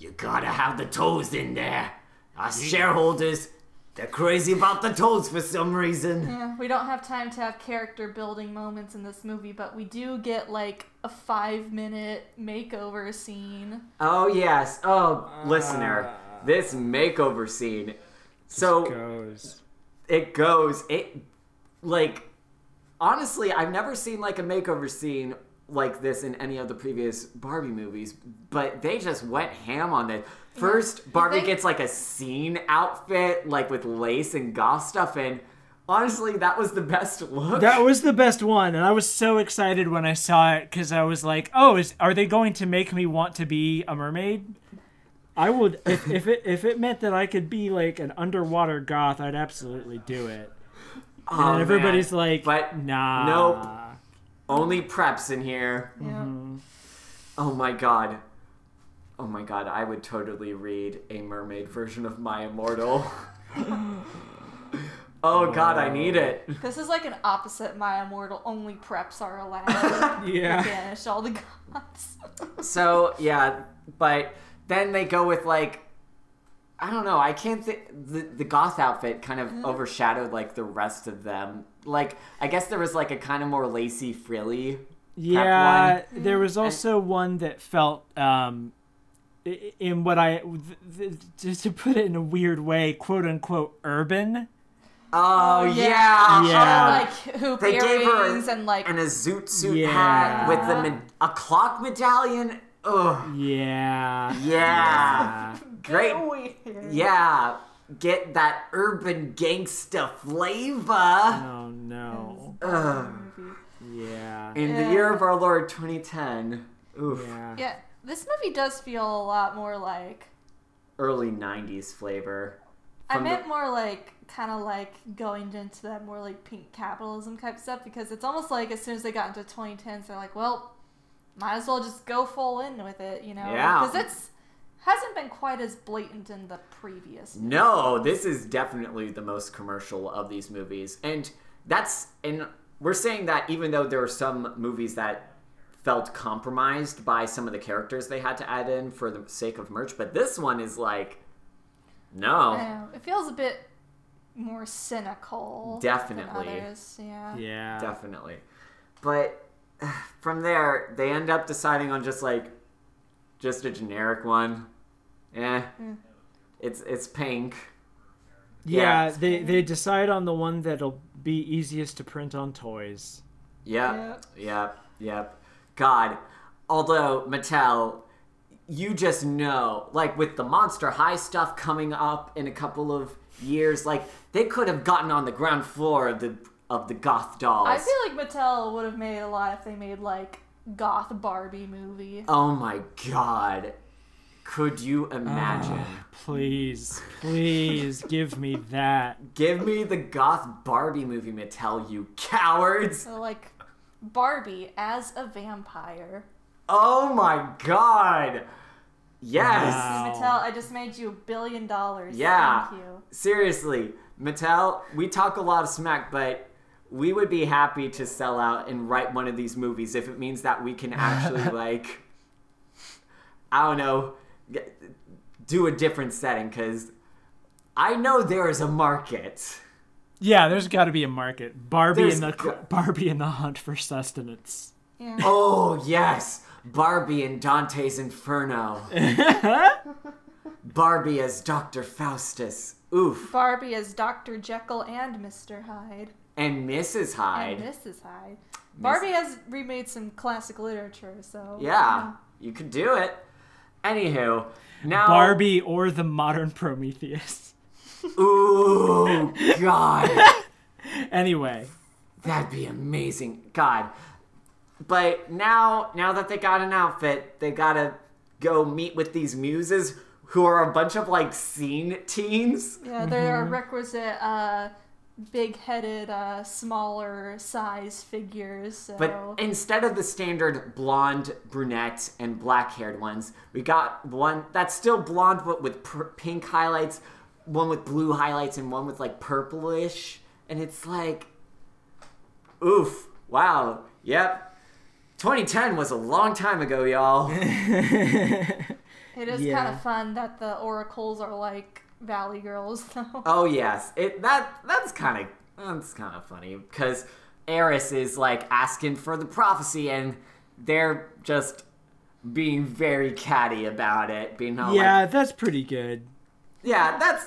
you gotta have the toes in there. Us shareholders, they're crazy about the toes for some reason. Yeah, we don't have time to have character building moments in this movie, but we do get like a five minute makeover scene. Oh yes. Oh, listener. Ah. this makeover scene. So it Goes. it goes it like honestly i've never seen like a makeover scene like this in any of the previous barbie movies but they just went ham on it first barbie think- gets like a scene outfit like with lace and goth stuff and honestly that was the best look That was the best one, and I was so excited when I saw it because I was like, "Oh, is are they going to make me want to be a mermaid?" I would if, if it if it meant that I could be like an underwater goth, I'd absolutely do it. Oh, And man. everybody's like, but "Nah, nope. Only preps in here Yeah. oh my god oh my god i would totally read a mermaid version of my immortal [laughs] oh god i need it This is like an opposite My Immortal. Only preps are allowed. [laughs] Yeah. Banish all the gods. So yeah, but then they go with like I don't know. I can't think the the goth outfit kind of overshadowed like the rest of them. Like I guess there was like a kind of more lacy frilly. Yeah, one. there was also one that felt um in what I th- th- just to put it in a weird way, quote unquote urban. Oh yeah. yeah, Yeah. like hoop They gave her earrings a, and like and a zoot suit Yeah. hat with the med- a clock medallion. Ugh, Yeah. yeah, [laughs] great. weird. Yeah, get that urban gangsta flavor. Oh no. Ugh. Yeah. In the year of our Lord 2010. Oof. Yeah. Yeah, this movie does feel a lot more like. Early 90s flavor. I From the- meant more like kind of like going into that more like pink capitalism type stuff because it's almost like as soon as they got into 2010s, they're like, well, might as well just go full in with it, you know? Yeah. Because it's hasn't been quite as blatant in the previous. No, this is definitely the most commercial of these movies. And that's and we're saying that even though there are some movies that felt compromised by some of the characters they had to add in for the sake of merch, but this one is like no. I know. It feels a bit more cynical. Definitely. Than. Yeah. Yeah. Definitely. But [sighs] from there, they end up deciding on just like just a generic one. Eh. It's it's pink. Yeah, Yeah. they they decide on the one that'll be easiest to print on toys. Yep. Yep. Yep. God. Although Mattel, you just know, like with the Monster High stuff coming up in a couple of years, like they could have gotten on the ground floor of the of the goth dolls. I feel like Mattel would have made a lot if they made like goth Barbie movie. oh my god. Could you ah, imagine? Please, please give me that. Give me the goth Barbie movie, Mattel, you cowards! So like Barbie as a vampire. Oh my god! Yes! Wow. Mattel, I just made you a billion dollars. Yeah. Thank you. Seriously, Mattel, we talk a lot of smack, but we would be happy to sell out and write one of these movies if it means that we can actually, [laughs] like, I don't know, get- do a different setting, because I know there is a market. Yeah, there's got to be a market. Barbie There's in the go- Barbie in the hunt for sustenance. Yeah. Oh, yes! Barbie in Dante's Inferno. [laughs] Barbie as Dr. Faustus. Oof. Barbie as Dr. Jekyll and Mr. Hyde. And Mrs. Hyde. And Mrs. Hyde. Barbie has remade some classic literature, so Yeah, you could do it. Anywho, now Barbie or the modern Prometheus. [laughs] Ooh, God, [laughs] Anyway, that'd be amazing. God, but now, now that they got an outfit, they gotta go meet with these muses who are a bunch of like scene teens. Yeah, they are a requisite uh, big-headed, uh, smaller size figures. So But instead of the standard blonde, brunette, and black-haired ones, we got one that's still blonde but with pr- pink highlights, one with blue highlights, and one with like purplish. And it's like, oof, wow, yep. 2010 was a long time ago, y'all. [laughs] it is yeah. kind of fun that the oracles are like Valley Girls, [laughs] though. oh yes, it that that's kind of that's kind of funny because Eris is like asking for the prophecy, and they're just being very catty about it, being all like, yeah, that's pretty good. yeah, that's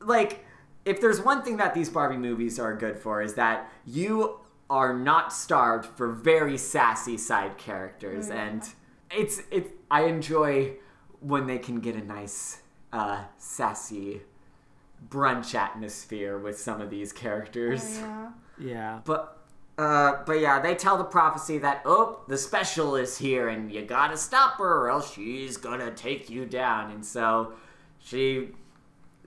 like if there's one thing that these Barbie movies are good for is that you are not starved for very sassy side characters, oh, and it's it. I enjoy when they can get a nice uh, sassy brunch atmosphere with some of these characters. yeah. Yeah. But uh, but yeah, they tell the prophecy that oh, the special is here, and you gotta stop her, or else she's gonna take you down. And so she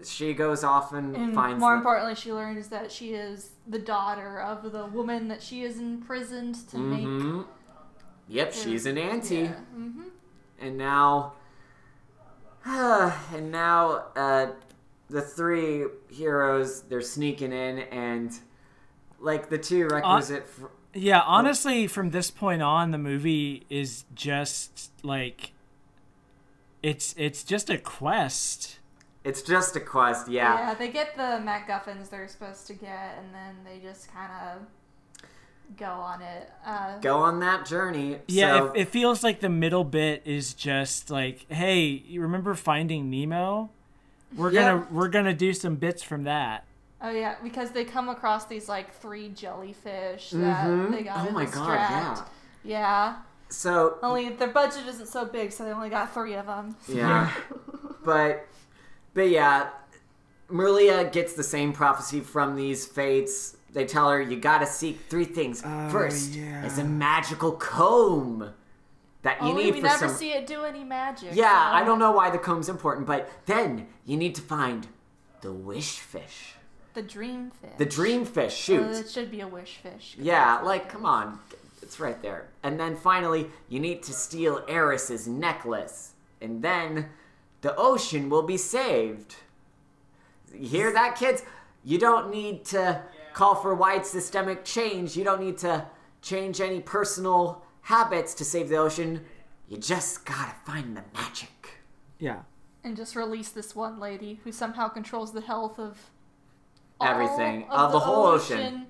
she goes off and, And finds more the- importantly, she learns that she is the daughter of the woman that she is imprisoned to make. Mhm. Yep, she's an auntie, Yeah. hmm and now [sighs] and now uh, the three heroes they're sneaking in, and like the two requisite. fr- Yeah, honestly, from this point on, the movie is just like it's it's just a quest. it's just a quest, yeah. Yeah. they get the MacGuffins they're supposed to get, and then they just kind of go on it. Uh, Go on that journey. Yeah, so, it, it feels like the middle bit is just like, hey, you remember Finding Nemo? We're Yeah. gonna we're gonna do some bits from that. oh yeah, because they come across these like three jellyfish that Mhm. they got. Oh to my God, distract. Yeah. so Only their budget isn't so big, so they only got three of them. Yeah. [laughs] but but yeah, Merlia gets the same prophecy from these fates. They tell her you gotta seek three things. Oh, First yeah. is a magical comb that you Only need we for never some. see it do any magic. yeah, so- I don't know why the comb's important, but then you need to find the wish fish, The dream fish. the dream fish. Shoot. Oh, it should be a wish fish. Yeah, like come it is. on, it's right there. And then finally, you need to steal Eris's necklace, and then the ocean will be saved. You hear that, kids? You don't need to call for wide systemic change. You don't need to change any personal habits to save the ocean. You just gotta find the magic. Yeah. And just release this one lady who somehow controls the health of all Everything. of Of the whole ocean. Even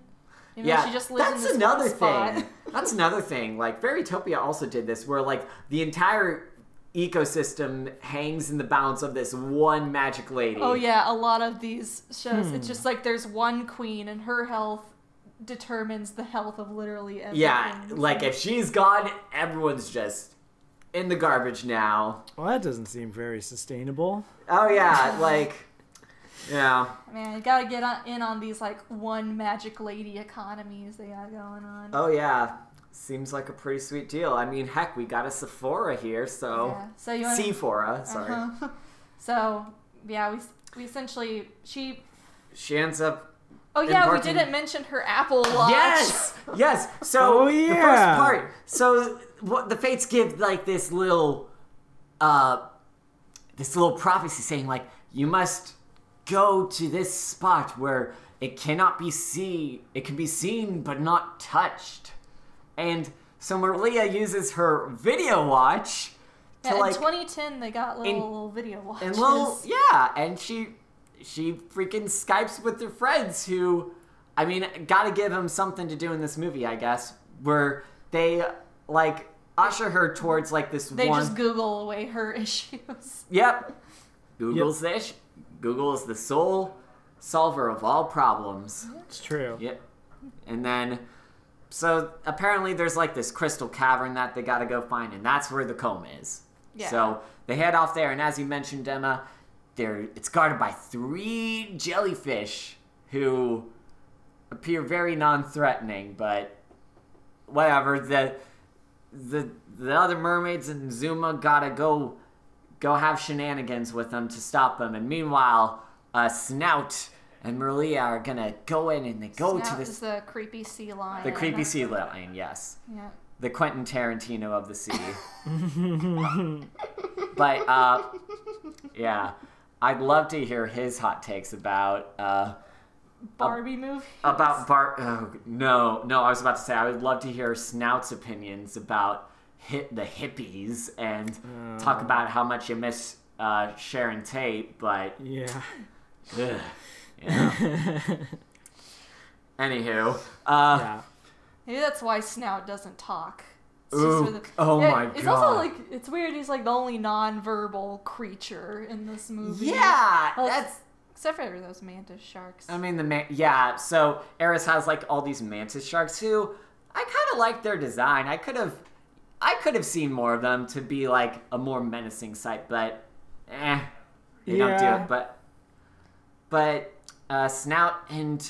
though yeah, she just lives that's in another thing. That's another thing. Like Fairytopia also did this, where like the entire ecosystem hangs in the balance of this one magic lady. Oh yeah, a lot of these shows, Hmm. it's just like there's one queen and her health determines the health of literally everything. Yeah, like if she's gone, everyone's just in the garbage now. Well, that doesn't seem very sustainable. Oh yeah, like [laughs] yeah. Man, you gotta get on, in on these like one magic lady economies they got going on. Oh yeah. Seems like a pretty sweet deal. I mean, heck, we got a Sephora here, so Yeah. So you want Sephora, sorry. uh [laughs] So yeah, we we essentially she. She ends up Oh yeah, we didn't mention her Apple Watch. Yes, [laughs] yes. So Oh, the first yeah. part. So what the fates give like this little, uh, this little prophecy saying like you must go to this spot where it cannot be seen. It can be seen but not touched. And so Merlia uses her video watch to Yeah, in 2010 they got little video watches. and little yeah, and she she freaking skypes with her friends who, I mean, gotta give them something to do in this movie, I guess, where they like usher her towards like this they one. just Google away her [laughs] issues. Yep, [laughs] Google's this. Google is the sole solver of all problems. It's true. Yep. And then, so apparently there's like this crystal cavern that they gotta go find, and that's where the comb is. Yeah. So they head off there, and as you mentioned, Emma, there it's guarded by three jellyfish who appear very non-threatening, but whatever. The the the other mermaids and Zuma gotta go go have shenanigans with them to stop them, and meanwhile, uh, Snout and Merlia are gonna go in and they go Snout to is this is the creepy sea lion. the creepy sea lion, yes Yeah. the Quentin Tarantino of the sea. [laughs] [laughs] but uh, yeah, I'd love to hear his hot takes about uh, Barbie movie. about Bar. Oh, no, no, I was about to say I would love to hear Snout's opinions about hit the hippies and talk about how much you miss uh, Sharon Tate, but Yeah. [laughs] ugh, you know. Anywho, uh, Yeah. Maybe that's why Snout doesn't talk. It's Ooh, for the- oh Yeah, my god! It's also like it's weird. He's like the only non-verbal creature in this movie. Yeah, Well, that's. except for those mantis sharks. I mean the man. Yeah, so Eris has like all these mantis sharks who I kind of like their design. I could have, I could have seen more of them to be like a more menacing sight, but eh, they don't do it. But, but uh, Snout and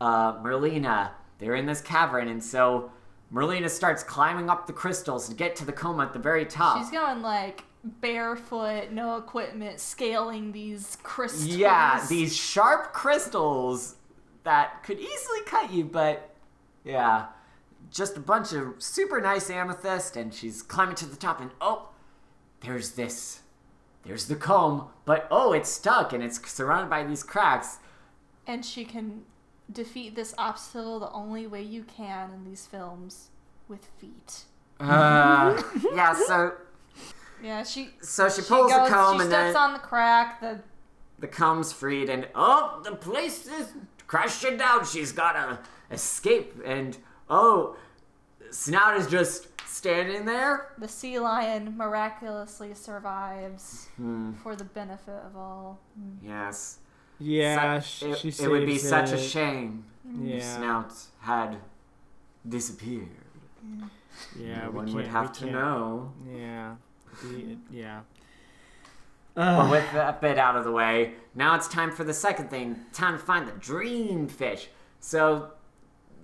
uh, Merlia, they're in this cavern, and so Merlia starts climbing up the crystals to get to the coma at the very top. She's going like barefoot, no equipment, scaling these crystals. Yeah, these sharp crystals that could easily cut you, but yeah, just a bunch of super nice amethyst, and she's climbing to the top, and oh, there's this, there's the comb, but oh, it's stuck and it's surrounded by these cracks. And she can defeat this obstacle the only way you can in these films with feet. Uh, yeah, so [laughs] Yeah, she. so she She pulls goes, the comb, she and steps then on the crack. The the comb's freed, and oh, the place is crashing down. She's gotta escape, and oh, Snout is just standing there. the sea lion miraculously survives Hmm. for the benefit of all. Yes. Yeah, Su- it, it would be saves such a it. shame if Yeah, Snout had disappeared. yeah, no one would have to know. Yeah, The- yeah. But with that bit out of the way, now it's time for the second thing. Time to find the dream fish. So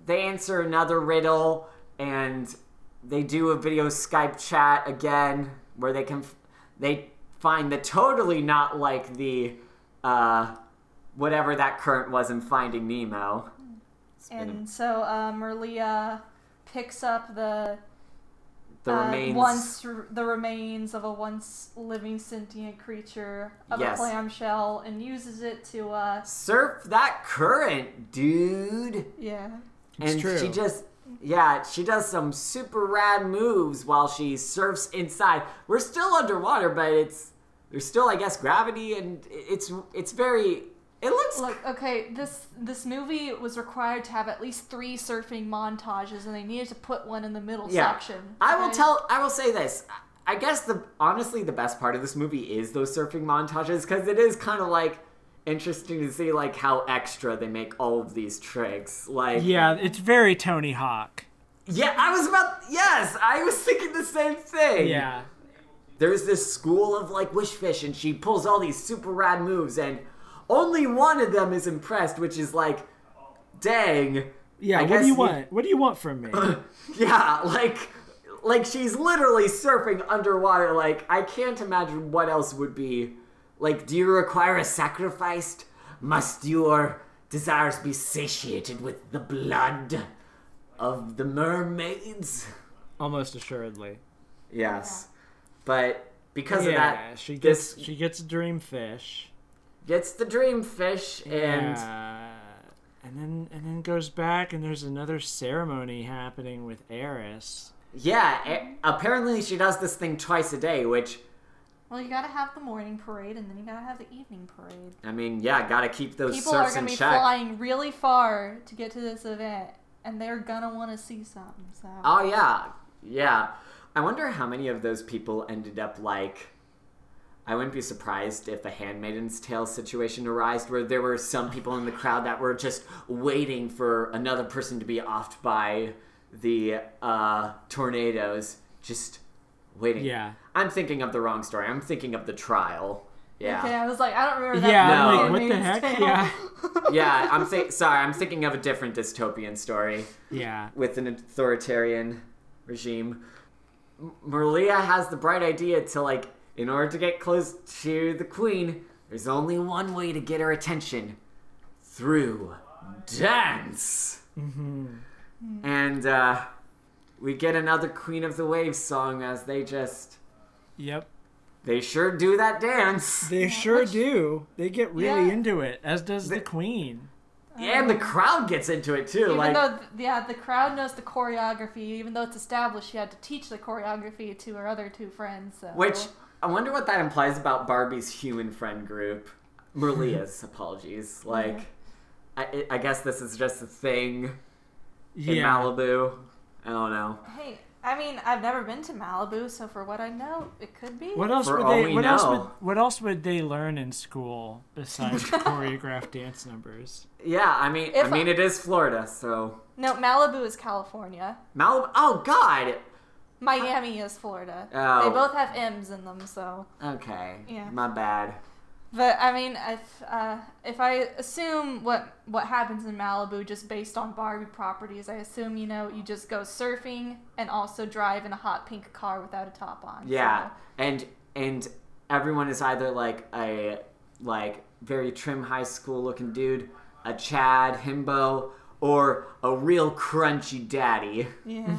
they answer another riddle and they do a video Skype chat again where they can they find the totally not like the uh whatever that current was in Finding Nemo. It's a- And so uh, Merlia picks up the the uh, remains once the remains of a once living sentient creature of Yes. a clamshell and uses it to uh surf that current, dude. yeah It's and true. she just yeah she does some super rad moves while she surfs inside we're still underwater but it's there's still i guess gravity and it's it's very it looks look okay this this movie was required to have at least three surfing montages and they needed to put one in the middle yeah section i will tell i will say this i guess the honestly the best part of this movie is those surfing montages because it is kind of like interesting to see like how extra they make all of these tricks like Yeah, it's very Tony Hawk. yeah i was about yes i was thinking the same thing Yeah. there's this school of like wish fish and she pulls all these super rad moves and only one of them is impressed which is like dang Yeah, I what do you you- want? What do you want from me? [laughs] yeah like like she's literally surfing underwater like i can't imagine what else would be like do you require a sacrifice must your desires be satiated with the blood of the mermaids Almost assuredly. yes but because yeah, of that she this gets she gets a dream fish. Gets the dream fish and Yeah. and then and then goes back and there's another ceremony happening with Eris. yeah a- apparently she does this thing twice a day which well you gotta have the morning parade and then you gotta have the evening parade. I mean yeah gotta keep those people are gonna be check. flying really far to get to this event and they're gonna want to see something so. Oh yeah. Yeah. I wonder how many of those people ended up like I wouldn't be surprised if a Handmaiden's Tale situation arose where there were some people in the crowd that were just waiting for another person to be offed by the uh, tornadoes, just waiting. Yeah. I'm thinking of the wrong story. I'm thinking of the trial. Yeah. okay i was like i don't remember that Yeah, I'm like, what the heck? Tale. Yeah. yeah, [laughs] I'm think sorry, I'm thinking of a different dystopian story Yeah. with an authoritarian regime. M- Merlia has the bright idea to like in order to get close to the queen, there's only one way to get her attention. Through dance. And uh we get another Queen of the Waves song as they just Yep. they sure do that dance. They sure which- do. They get really Yeah. into it, as does the queen. Yeah, and the crowd gets into it too. Even like though, yeah, the crowd knows the choreography, even though it's established, she had to teach the choreography to her other two friends. So. Which I wonder what that implies about Barbie's human friend group. Merlia's [laughs] apologies. Like, I, I guess this is just a thing in Yeah. Malibu. I don't know. hey, I mean, I've never been to Malibu, so for what I know, it could be. What else For would all they? we What else know. would? What else would they learn in school besides [laughs] choreographed dance numbers? Yeah, I mean, If I mean, it is Florida, so No, Malibu is California. Malibu. Oh God. Miami is Florida. Oh. They both have M's in them, so. Okay. Yeah. My bad. But I mean, if uh, if I assume what what happens in Malibu just based on Barbie properties, I assume you know you just go surfing and also drive in a hot pink car without a top on. Yeah, So- and and everyone is either like a like very trim high school looking dude, a Chad himbo, or a real crunchy daddy. yeah.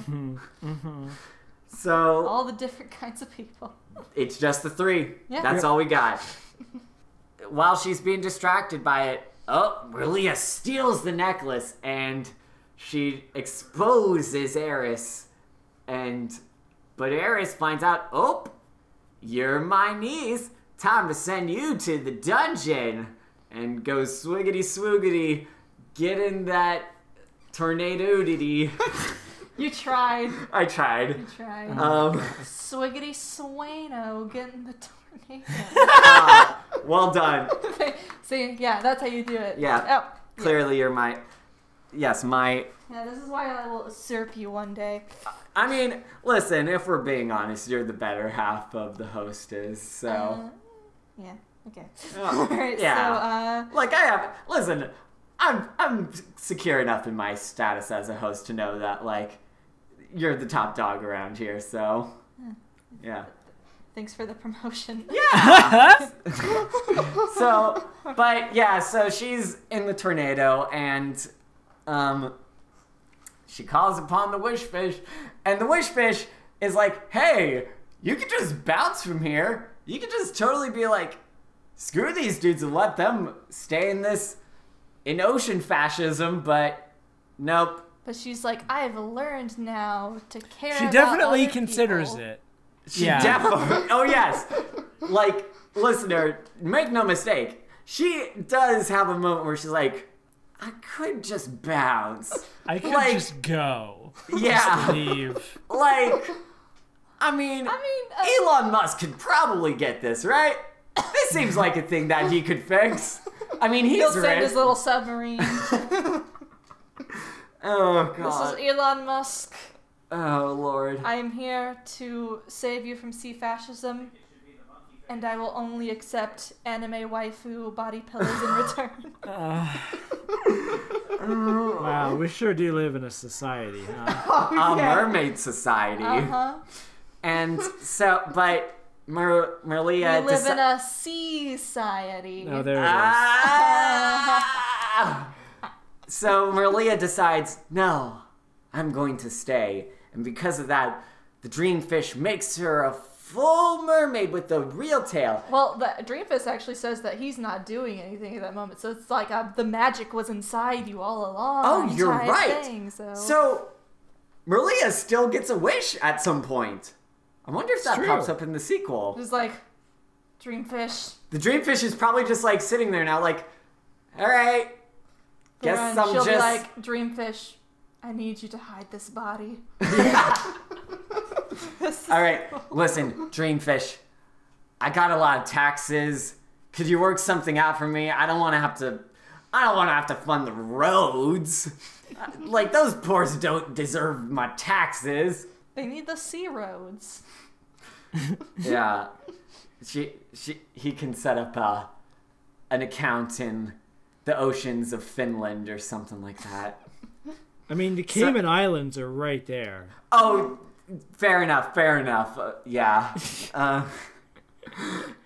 So All the different [laughs] kinds of people. it's just the three. Yeah. That's Yeah. all we got. [laughs] While she's being distracted by it, oh, Relia steals the necklace and she exposes Eris. And but Eris finds out, oh, you're my niece. Time to send you to the dungeon. And goes swiggity swoogity, get in that tornado diddy. [laughs] You tried. I tried. You tried. Um, Swiggity swano getting the tornado. uh, [laughs] well done. [laughs] See, yeah, that's how you do it. Yeah. Oh, Clearly, you're my. Yes, my. yeah, this is why I will usurp you one day. I mean, listen, if we're being honest, you're the better half of the hostess, so. Uh, yeah. Okay. Oh, [laughs] Alright, yeah. so, uh, like, I have. Listen, I'm, I'm secure enough in my status as a host to know that, like, you're the top dog around here, so. Yeah. thanks for the promotion. [laughs] Yeah! [laughs] so, but yeah, so she's in the tornado and um she calls upon the wish fish and the wish fish is like, "Hey, you could just bounce from here. You could just totally be like, screw these dudes and let them stay in this in ocean fascism, but nope. But she's like, I've learned now to care. She about definitely other considers people." it. She Yeah. definitely. [laughs] Oh yes. Like, listener, make no mistake. She does have a moment where she's like, "I could just bounce." I could Like- just go. Yeah. Leave. [laughs] Like, I mean, I mean, uh, Elon Musk could probably get this right. This seems like a thing that he could fix. I mean, he's he'll send rich. his little submarine. [laughs] Oh god. this is Elon Musk. Oh lord. I am here to save you from sea fascism, and I will only accept anime waifu body pillows in return. [laughs] [laughs] Wow, we sure do live in a society, huh? [laughs] A mermaid society. Uh huh. And so, but Mer- Merlia we live deci- in a sea society. No, there it is. Ah! So Merlia decides, no, I'm going to stay. And because of that, the dreamfish makes her a full mermaid with the real tail. Well, the Dreamfish actually says that he's not doing anything at that moment, so it's like uh, the magic was inside you all along. Oh, you're right. Thing, so. So Merlia still gets a wish at some point. I wonder if that true. pops up in the sequel. it's like Dreamfish. The dreamfish is probably just like sitting there now, like, all right, guess I'm she'll just be like Dreamfish. I need you to hide this body. [laughs] [laughs] All right, listen, Dreamfish. I got a lot of taxes. Could you work something out for me? I don't want to have to. I don't want to have to fund the roads. Uh, Like those poors don't deserve my taxes. They need the sea roads. [laughs] Yeah, she she he can set up a an account in the oceans of Finland or something like that. [laughs] I mean, the Cayman Islands are right there. Oh, fair enough, fair enough. Uh, yeah. [laughs] Uh,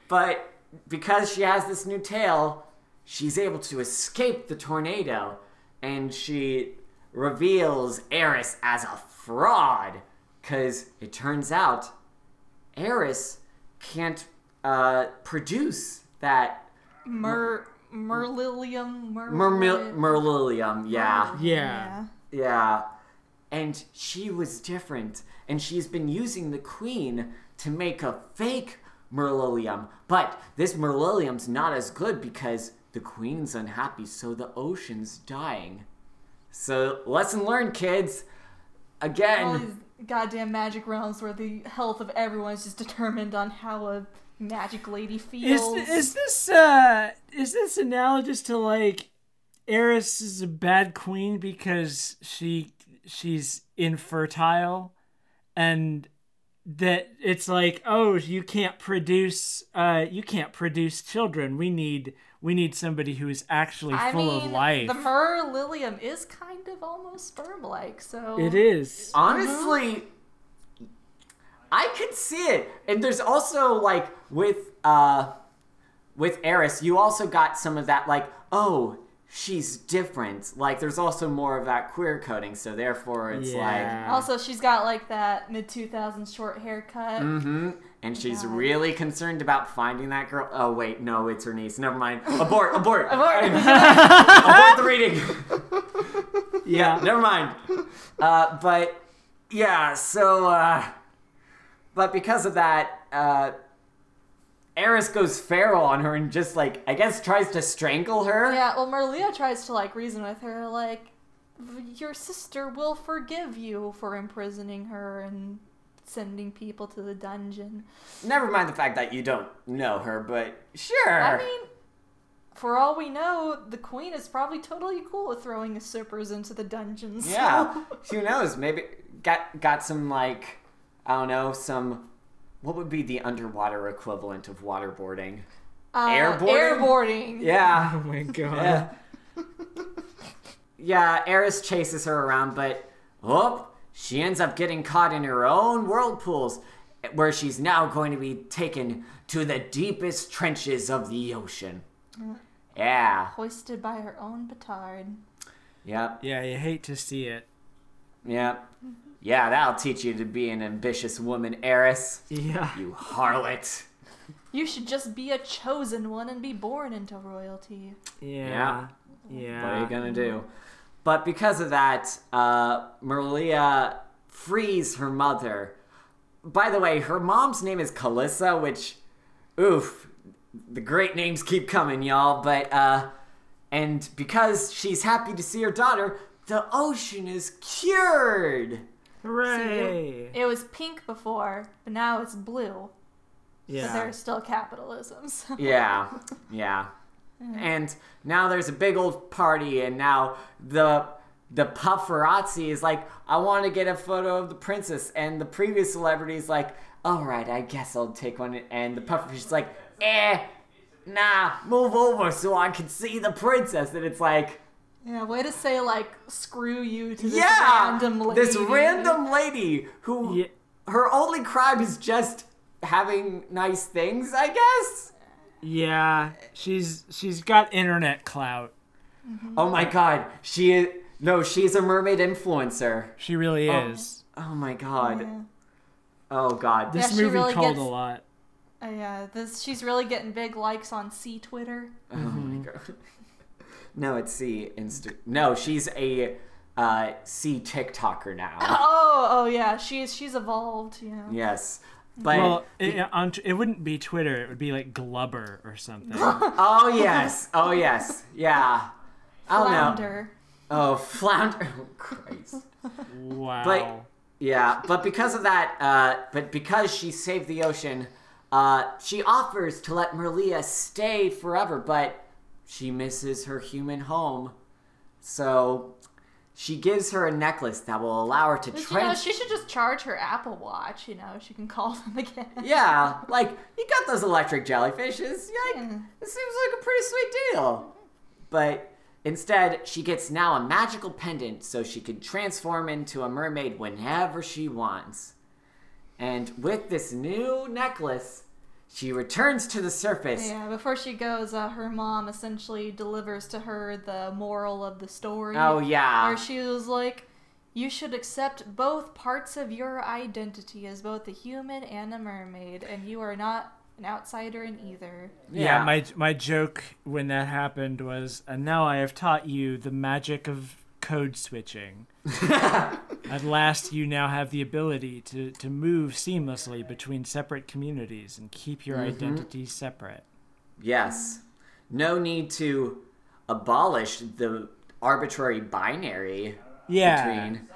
but because she has this new tail, she's able to escape the tornado, and she reveals Eris as a fraud. Because it turns out Eris can't uh, produce that Mer Merlilium Mer mermil- merlilium. Yeah. Yeah. Yeah. And she was different. And she's been using the queen to make a fake Merlilium. But this Merlilium's not as good because the queen's unhappy, so the ocean's dying. So, lesson learned, kids. All Again, these goddamn magic realms where the health of everyone is just determined on how a magic lady feels. Is is this uh is this analogous to like Eris is a bad queen because she she's infertile? And that it's like oh you can't produce uh you can't produce children. We need we need somebody who is actually I full mean, of life. the Merlilium is kind of almost sperm-like, so it is. Honestly, I could see it. And there's also like with uh with Eris, you also got some of that like, oh, she's different. Like there's also more of that queer coding, so therefore it's Yeah. Also, she's got like that mid 2000s short haircut. mm-hmm. And she's God. really concerned about finding that girl. Oh wait, no, it's her niece. Never mind. Abort, abort. [laughs] Abort. [laughs] abort the reading. [laughs] yeah Never mind. Uh, but yeah, so uh, but because of that, uh, Eris goes feral on her and just like I guess tries to strangle her. Yeah, well, Merlia tries to like reason with her, like, your sister will forgive you for imprisoning her and sending people to the dungeon. Never mind the fact that you don't know her, but sure. I mean, for all we know, the queen is probably totally cool with throwing usurpers into the dungeons. yeah. Who knows? Maybe got got some like I don't know some. What would be the underwater equivalent of waterboarding? uh, Airboarding? Airboarding. Yeah. [laughs] oh my god Yeah. [laughs] yeah, Eris chases her around, but oh, she ends up getting caught in her own whirlpools, where she's now going to be taken to the deepest trenches of the ocean. Yeah. Hoisted by her own petard. Yep. yeah you hate to see it Yep. Yeah, that'll teach you to be an ambitious woman, Eris. yeah You harlot. You should just be a chosen one and be born into royalty. yeah yeah What are you gonna do? But because of that, uh, Merlia frees her mother. By the way, her mom's name is Calissa, which, oof, the great names keep coming, y'all. But uh, and because she's happy to see her daughter, the ocean is cured. Hooray It was pink before, but now it's blue. Yeah. But there's still capitalism. [laughs] So. Yeah, yeah. And now there's a big old party, and now the the paparazzi is like, I want to get a photo of the princess, and the previous celebrity is like, all right, I guess I'll take one, and the pufferfish's like, eh, nah, move over so I can see the princess, and it's like, Yeah, way to say like screw you to this yeah, random lady. this random lady who Yeah. her only crime is just having nice things, I guess. yeah she's she's got internet clout Oh my god, she is. No, she's a mermaid influencer. she really is Oh my god. Yeah. Oh god. this Yeah, she movie really called gets- a lot Uh, yeah, this she's really getting big likes on Sea Twitter. Oh my god. [laughs] No, it's Sea Insta. No, she's a uh, Sea TikToker now. [laughs] Oh, oh yeah, she's she's evolved. Yeah. yes, but well, it, on, it wouldn't be Twitter. It would be like Glubber or something. [laughs] oh yes, oh yes, yeah. I don't. Flounder. Oh, flounder. [laughs] Oh, Christ. wow. But yeah, but because of that, uh, but because she saved the ocean, uh, she offers to let Merlia stay forever, but she misses her human home. So she gives her a necklace that will allow her to But, you know, she should just charge her Apple Watch. You know, she can call them again. [laughs] yeah, [laughs] like you got those electric jellyfishes. Like, Yeah. it seems like a pretty sweet deal. But instead, she gets now a magical pendant so she can transform into a mermaid whenever she wants. And with this new necklace, she returns to the surface. Yeah, before she goes, uh, her mom essentially delivers to her the moral of the story. Oh yeah. Where she was like, you should accept both parts of your identity as both a human and a mermaid, and you are not an outsider in either. yeah, my my joke when that happened was, and now I have taught you the magic of code switching. [laughs] At last, you now have the ability to, to move seamlessly between separate communities and keep your mm-hmm. identity separate. Yes. No need to abolish the arbitrary binary Yeah. between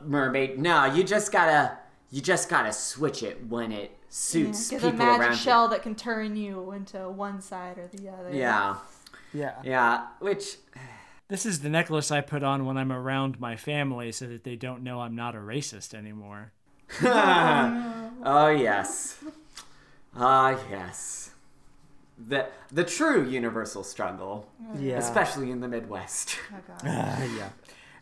mermaid. No, you just gotta you just gotta switch it when it suits people Get a people magic around shell that can turn you into one side or the other. Yeah, Yeah. yeah. Which This is the necklace I put on when I'm around my family so that they don't know I'm not a racist anymore. [laughs] oh yes, ah yes. The the true universal struggle, Yeah. especially in the Midwest. Oh, God. [laughs] yeah.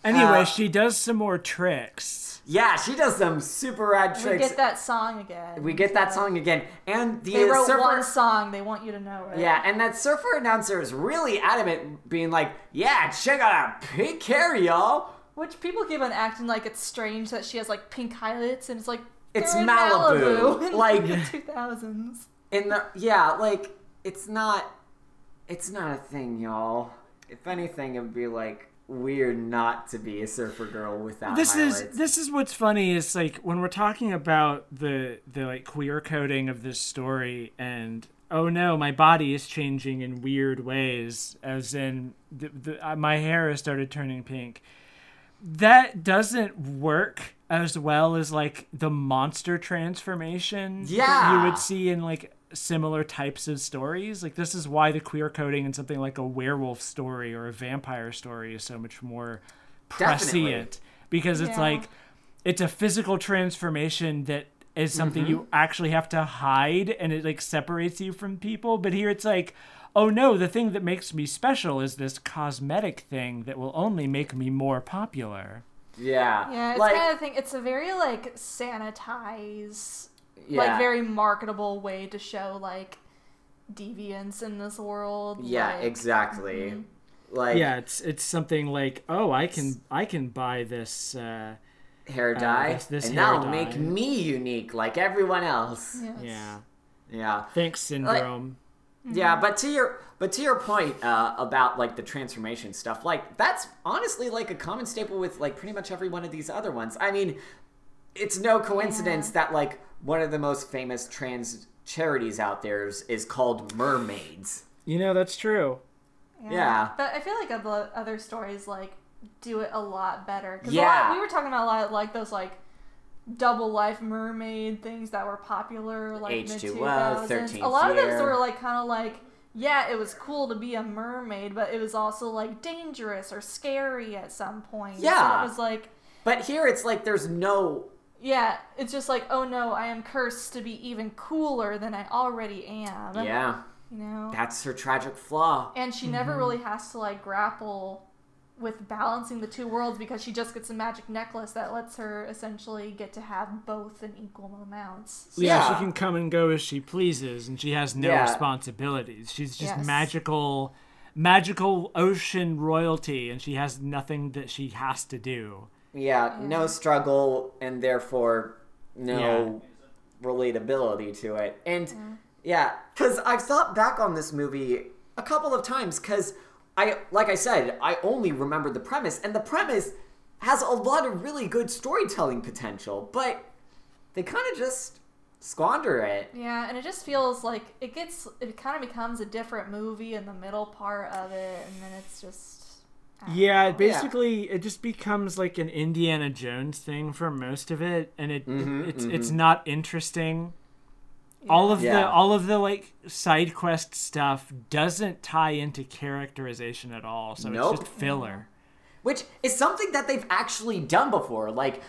Anyway, Uh, she does some more tricks. yeah, she does some super rad tricks. we get that song again. We get that song again, and the They wrote surfer. one song. They want you to know it. Yeah, and that surfer announcer is really adamant, being like, "Yeah, check out pink hair, y'all." Which people keep on acting like it's strange that she has like pink highlights and it's like It's in Malibu. Malibu in [laughs] Like- the 2000s. In the yeah, like it's not, it's not a thing, y'all. If anything, it would be like weird not to be a surfer girl without This highlights. is this is what's funny is like when we're talking about the the like queer coding of this story and oh no my body is changing in weird ways as in the, the, uh, my hair has started turning pink that doesn't work as well as like the monster transformation that Yeah. you would see in like similar types of stories like this is why the queer coding in something like a werewolf story or a vampire story is so much more Definitely. prescient because it's Yeah. like it's a physical transformation that is something Mm-hmm. you actually have to hide and it like separates you from people but here it's like oh no the thing that makes me special is this cosmetic thing that will only make me more popular yeah, Yeah, it's like kind of thing. It's a very like sanitized, yeah, like very marketable way to show like deviance in this world. yeah, like, exactly. Like yeah it's it's something like oh i can i can buy this uh hair dye, this- this and hair that'll dye. make me unique like everyone else. yes. yeah Yeah. thanks syndrome Yeah, but to your but to your point uh, about like the transformation stuff, like that's honestly like a common staple with like pretty much every one of these other ones. I mean, it's no coincidence that like one of the most famous trans charities out there is, is called Mermaids. you know that's true Yeah. But I feel like other other stories like do it a lot better. 'Cause a Yeah. lot- we were talking about a lot of, like those like double life mermaid things that were popular like mid H2O, 2000s. 13th A lot of those were like kind of like yeah, it was cool to be a mermaid, but it was also like dangerous or scary at some point. So Yeah. it was like But here it's like there's no yeah, it's just like oh no, I am cursed to be even cooler than I already am. yeah, you know. that's her tragic flaw. and she Mm-hmm. never really has to like grapple with balancing the two worlds because she just gets a magic necklace that lets her essentially get to have both in equal amounts. So- yeah, Yeah. she can come and go as she pleases and she has no Yeah. responsibilities she's just Yes. magical magical ocean royalty and she has nothing that she has to do Yeah, no mm-hmm. struggle and therefore no Yeah. relatability to it. And mm-hmm. yeah, cuz I've thought back on this movie a couple of times cuz I like I said, I only remember the premise and the premise has a lot of really good storytelling potential, but they kind of just squander it. Yeah, and it just feels like it gets it kind of becomes a different movie in the middle part of it, and then it's just I don't yeah it basically it just becomes like an indiana jones thing for most of it and it, Mhm, it's it's not interesting. Yeah. all of the all of the like side quest stuff doesn't tie into characterization at all so Nope. it's just filler. Which is something that they've actually done before like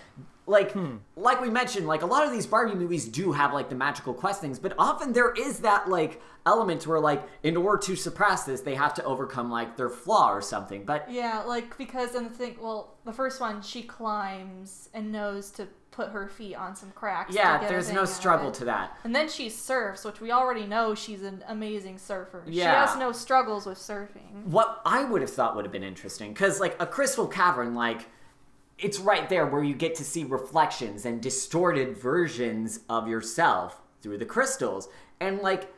like Hmm. like we mentioned like a lot of these barbie movies do have like the magical quest things but often there is that like element where like in order to suppress this they have to overcome like their flaw or something but Yeah, like because in the thing, well, the first one she climbs and knows to put her feet on some cracks. to yeah get there's no struggle to that And then she surfs, which we already know she's an amazing surfer. She Yeah. has no struggles with surfing. what i would have thought would have been interesting because like a crystal cavern like it's right there where you get to see reflections and distorted versions of yourself through the crystals. And like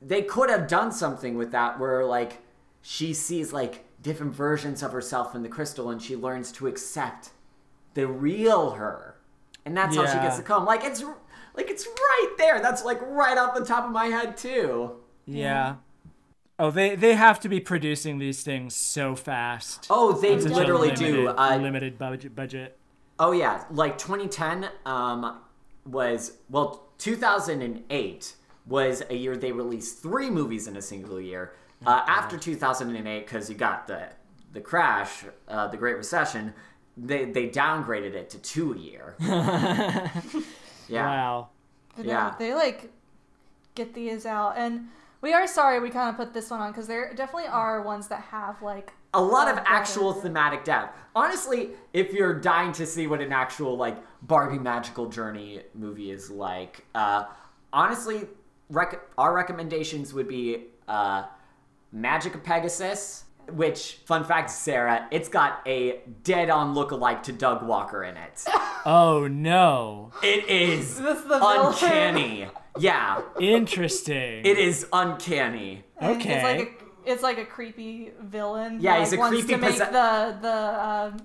they could have done something with that where like she sees like different versions of herself in the crystal and she learns to accept the real her. And that's how she gets to come. Like it's like it's right there. That's like right off the top of my head too. Yeah. Oh, they they have to be producing these things so fast. oh they on literally limited, do uh, limited budget budget. Oh yeah, like 2010 um, was well 2008 was a year they released three movies in a single year. Uh, after 2008, because you got the the crash, uh, the Great Recession, they they downgraded it to two a year. [laughs] yeah, Wow. But Yeah. They, they like get these out, and we are sorry we kind of put this one on because there definitely are ones that have like a lot of actual better. thematic depth. Honestly, if you're dying to see what an actual like Barbie magical journey movie is like, uh, honestly, rec- our recommendations would be uh, Magic of Pegasus. Which, fun fact, Sarah, it's got a dead-on look-alike to Doug Walker in it. [laughs] Oh no. It is This the villain. uncanny. Yeah, Interesting. it is uncanny. Okay. It's like a, it's like a creepy villain. Yeah, who, he's like, a wants creepy to make posse- the the um,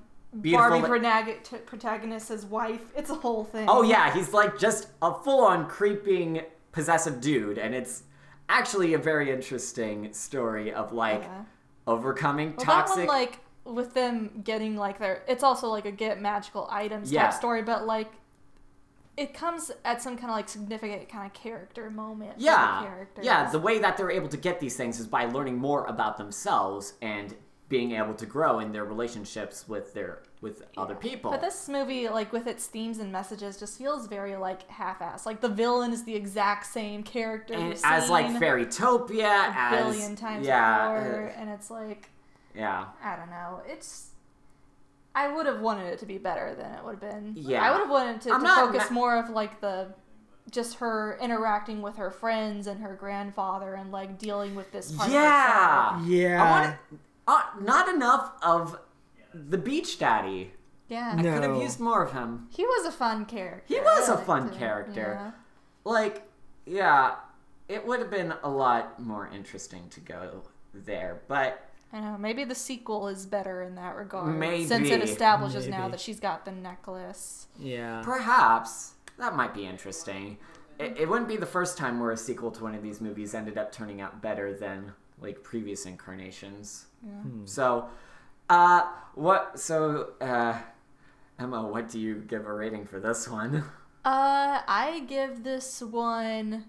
Beautiful Barbie li- pronag- t- protagonist his wife. It's a whole thing. Oh yeah, he's like just a full-on creeping possessive dude, and it's actually a very interesting story of like Yeah. overcoming Well, toxic. that one, like with them getting like their, it's also like a get magical items Yeah. type story, but like it comes at some kind of like significant kind of character moment. for the yeah, characters. yeah. The way that they're able to get these things is by learning more about themselves and being able to grow in their relationships with their with other people. But this movie, like with its themes and messages, just feels very like half-assed. Like the villain is the exact same character and as like Fairytopia, a as billion times yeah, before, uh, and it's like yeah. I don't know. It's I would have wanted it to be better than it would have been. Yeah. I would have wanted to, to focus ma- more of like the just her interacting with her friends and her grandfather and like dealing with this part of Yeah. Yeah. I want uh, not enough of the beach daddy. Yeah. I could have used more of him. He was a fun character. He was a fun him. character. Yeah. Like, yeah, it would have been a lot more interesting to go there, but I know. Maybe the sequel is better in that regard. Maybe. Since it establishes now that she's got the necklace. Yeah. perhaps that might be interesting. It, it wouldn't be the first time where a sequel to one of these movies ended up turning out better than like previous incarnations. Yeah. So, uh, what? So, uh, Emma, what do you give a rating for this one? Uh, I give this one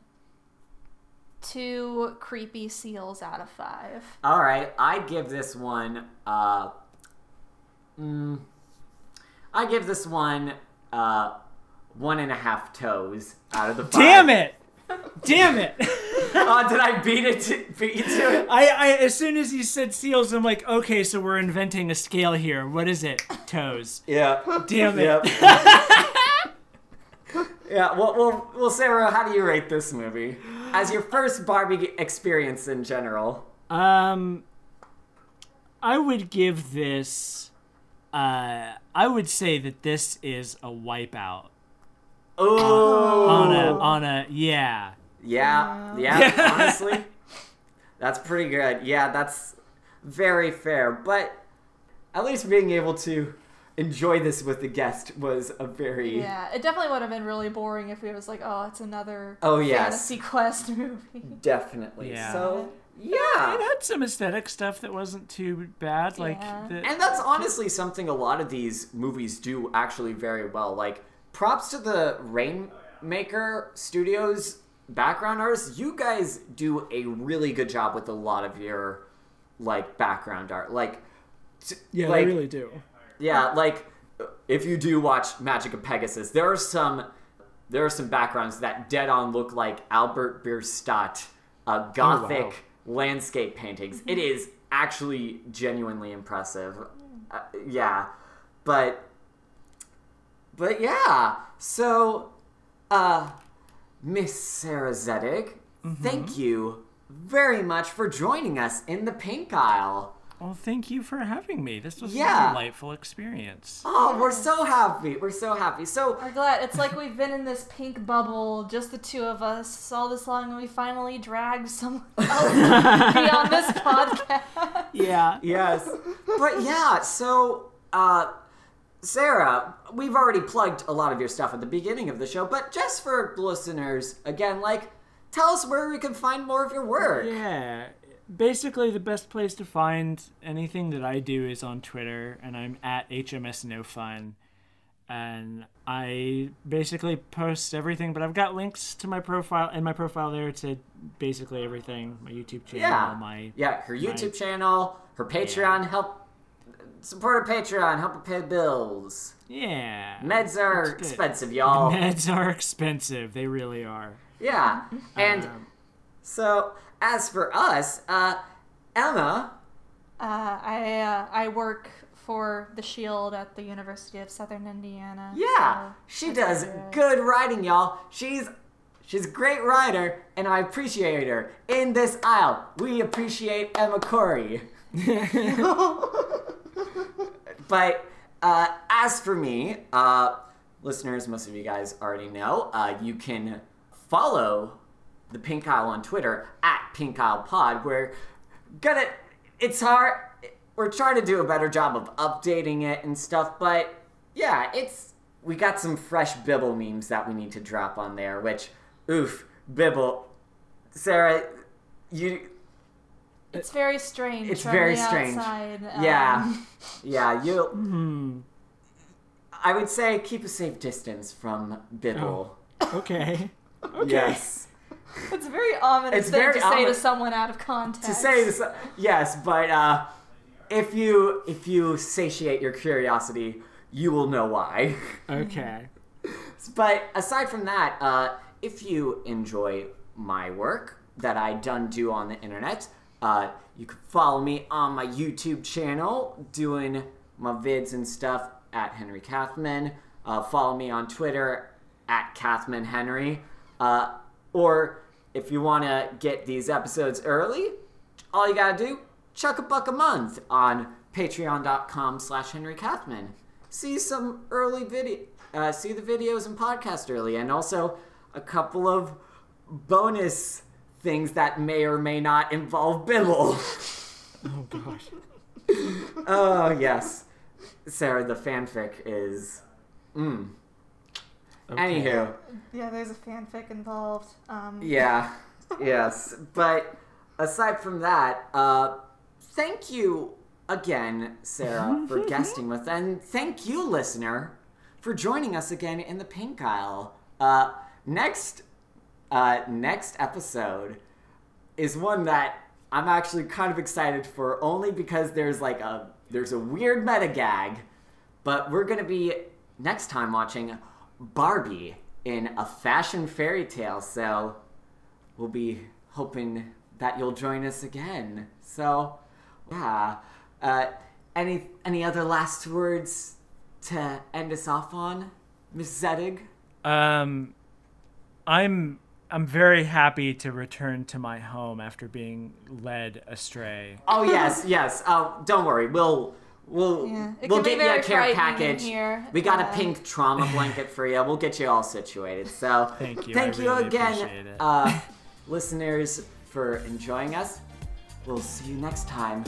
two creepy seals out of five. All right, I give this one. Uh, mm, I give this one uh, one and a half toes out of the five. Damn it! Damn it! [laughs] Oh, did I beat it? To, beat you to it? I, I as soon as you said seals, I'm like, okay, so we're inventing a scale here. What is it? Toes. Yeah. Damn it. Yep. [laughs] yeah. Well, well, well, Sarah, how do you rate this movie as your first Barbie experience in general? Um, I would give this. Uh, I would say that this is a wipeout Oh. on a on a yeah. Yeah, yeah, [laughs] honestly. That's pretty good. Yeah, that's very fair. But at least being able to enjoy this with the guest was a very. Yeah, it definitely would have been really boring if it was like, oh, it's another Oh, yes. fantasy quest [laughs] movie. Definitely. Yeah. So, It yeah. It had some aesthetic stuff that wasn't too bad. Like Yeah. the, And that's honestly something a lot of these movies do actually very well. Like, props to the Rainmaker Studios background artists. You guys do a really good job with a lot of your, like, background art. Like, t- yeah, like, they really do. Yeah, like if you do watch Magic of Pegasus, there are some there are some backgrounds that dead on look like Albert Bierstadt uh, gothic landscape paintings. It is actually genuinely impressive. Uh, yeah, but but yeah. So, uh, Miss Sarah Zedig, thank you very much for joining us in the pink aisle. Well, thank you for having me. This was Yeah. a delightful experience. Oh, we're so happy. We're so happy. So, We're glad. It's like we've been in this pink bubble, just the two of us, all this long, and we finally dragged someone [laughs] else to be on this [laughs] podcast. Yeah. yes. But yeah, so uh Sarah, we've already plugged a lot of your stuff at the beginning of the show, but just for listeners, again, like tell us where we can find more of your work. Yeah. Basically, the best place to find anything that I do is on Twitter, and I'm at HMS No Fun. and I basically post everything. But I've got links to my profile and my profile there to basically everything. My YouTube channel, Yeah. my Yeah, her YouTube channel, her Patreon, help support her Patreon, help her pay bills. yeah. Meds are expensive, y'all. [laughs] Meds are expensive. They really are. Yeah. And Um, so as for us, uh Emma, Uh, I uh, I work for the Shield at the University of Southern Indiana. yeah, so she does where good writing, y'all. She's she's a great writer, and I appreciate her. In this aisle, we appreciate Emma Corry. [laughs] but uh, as for me, uh, listeners, most of you guys already know, uh, you can follow the Pink Aisle on Twitter at Pink Aisle Pod. We're gonna. It's hard. We're trying to do a better job of updating it and stuff, but yeah, it's. We got some fresh Bibble memes that we need to drop on there, which, oof, Bibble. Sarah, you It's very strange. It's very the strange. Outside. Yeah, Um, yeah. You, hmm. [laughs] I would say keep a safe distance from Bibble. [laughs] Okay. Yes. It's a very ominous It's thing very to say to someone out of context. To say this, yes, but uh, if you if you satiate your curiosity, you will know why. [laughs] Okay. But aside from that, uh, if you enjoy my work that I done do on the internet, uh, you can follow me on my YouTube channel doing my vids and stuff at Henry Kathman. Uh, follow me on Twitter at Kathman Henry. Uh, or if you want to get these episodes early, all you gotta do, chuck a buck a month on patreon.com slash Henry Kathman. See some early video, uh, see the videos and podcast early, and also a couple of bonus things that may or may not involve Bibble. [laughs] Oh gosh. [laughs] oh, yes. Sarah, the fanfic is. Mm. Okay. Anywho. Yeah, there's a fanfic involved. Um, Yeah, [laughs] yes. But aside from that, uh, thank you again, Sarah, for [laughs] guesting with, and thank you, listener, for joining us again in the Pink Aisle. Uh, next, uh, next episode is one that I'm actually kind of excited for, only because there's like a there's a weird meta gag, but we're gonna be next time watching Barbie in a fashion fairy tale, so we'll be hoping that you'll join us again. So, yeah. Uh, any any other last words to end us off on, Miss Zedig? Um, I'm I'm very happy to return to my home after being led astray. Oh yes, yes. Oh, don't worry. We'll we'll Yeah, we'll get you a care package. here. We got a Uh, pink trauma blanket for you. We'll get you all situated. So [laughs] Thank you, Thank I you really again, appreciate it. uh, [laughs] listeners, for enjoying us. We'll see you next time.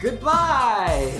Goodbye.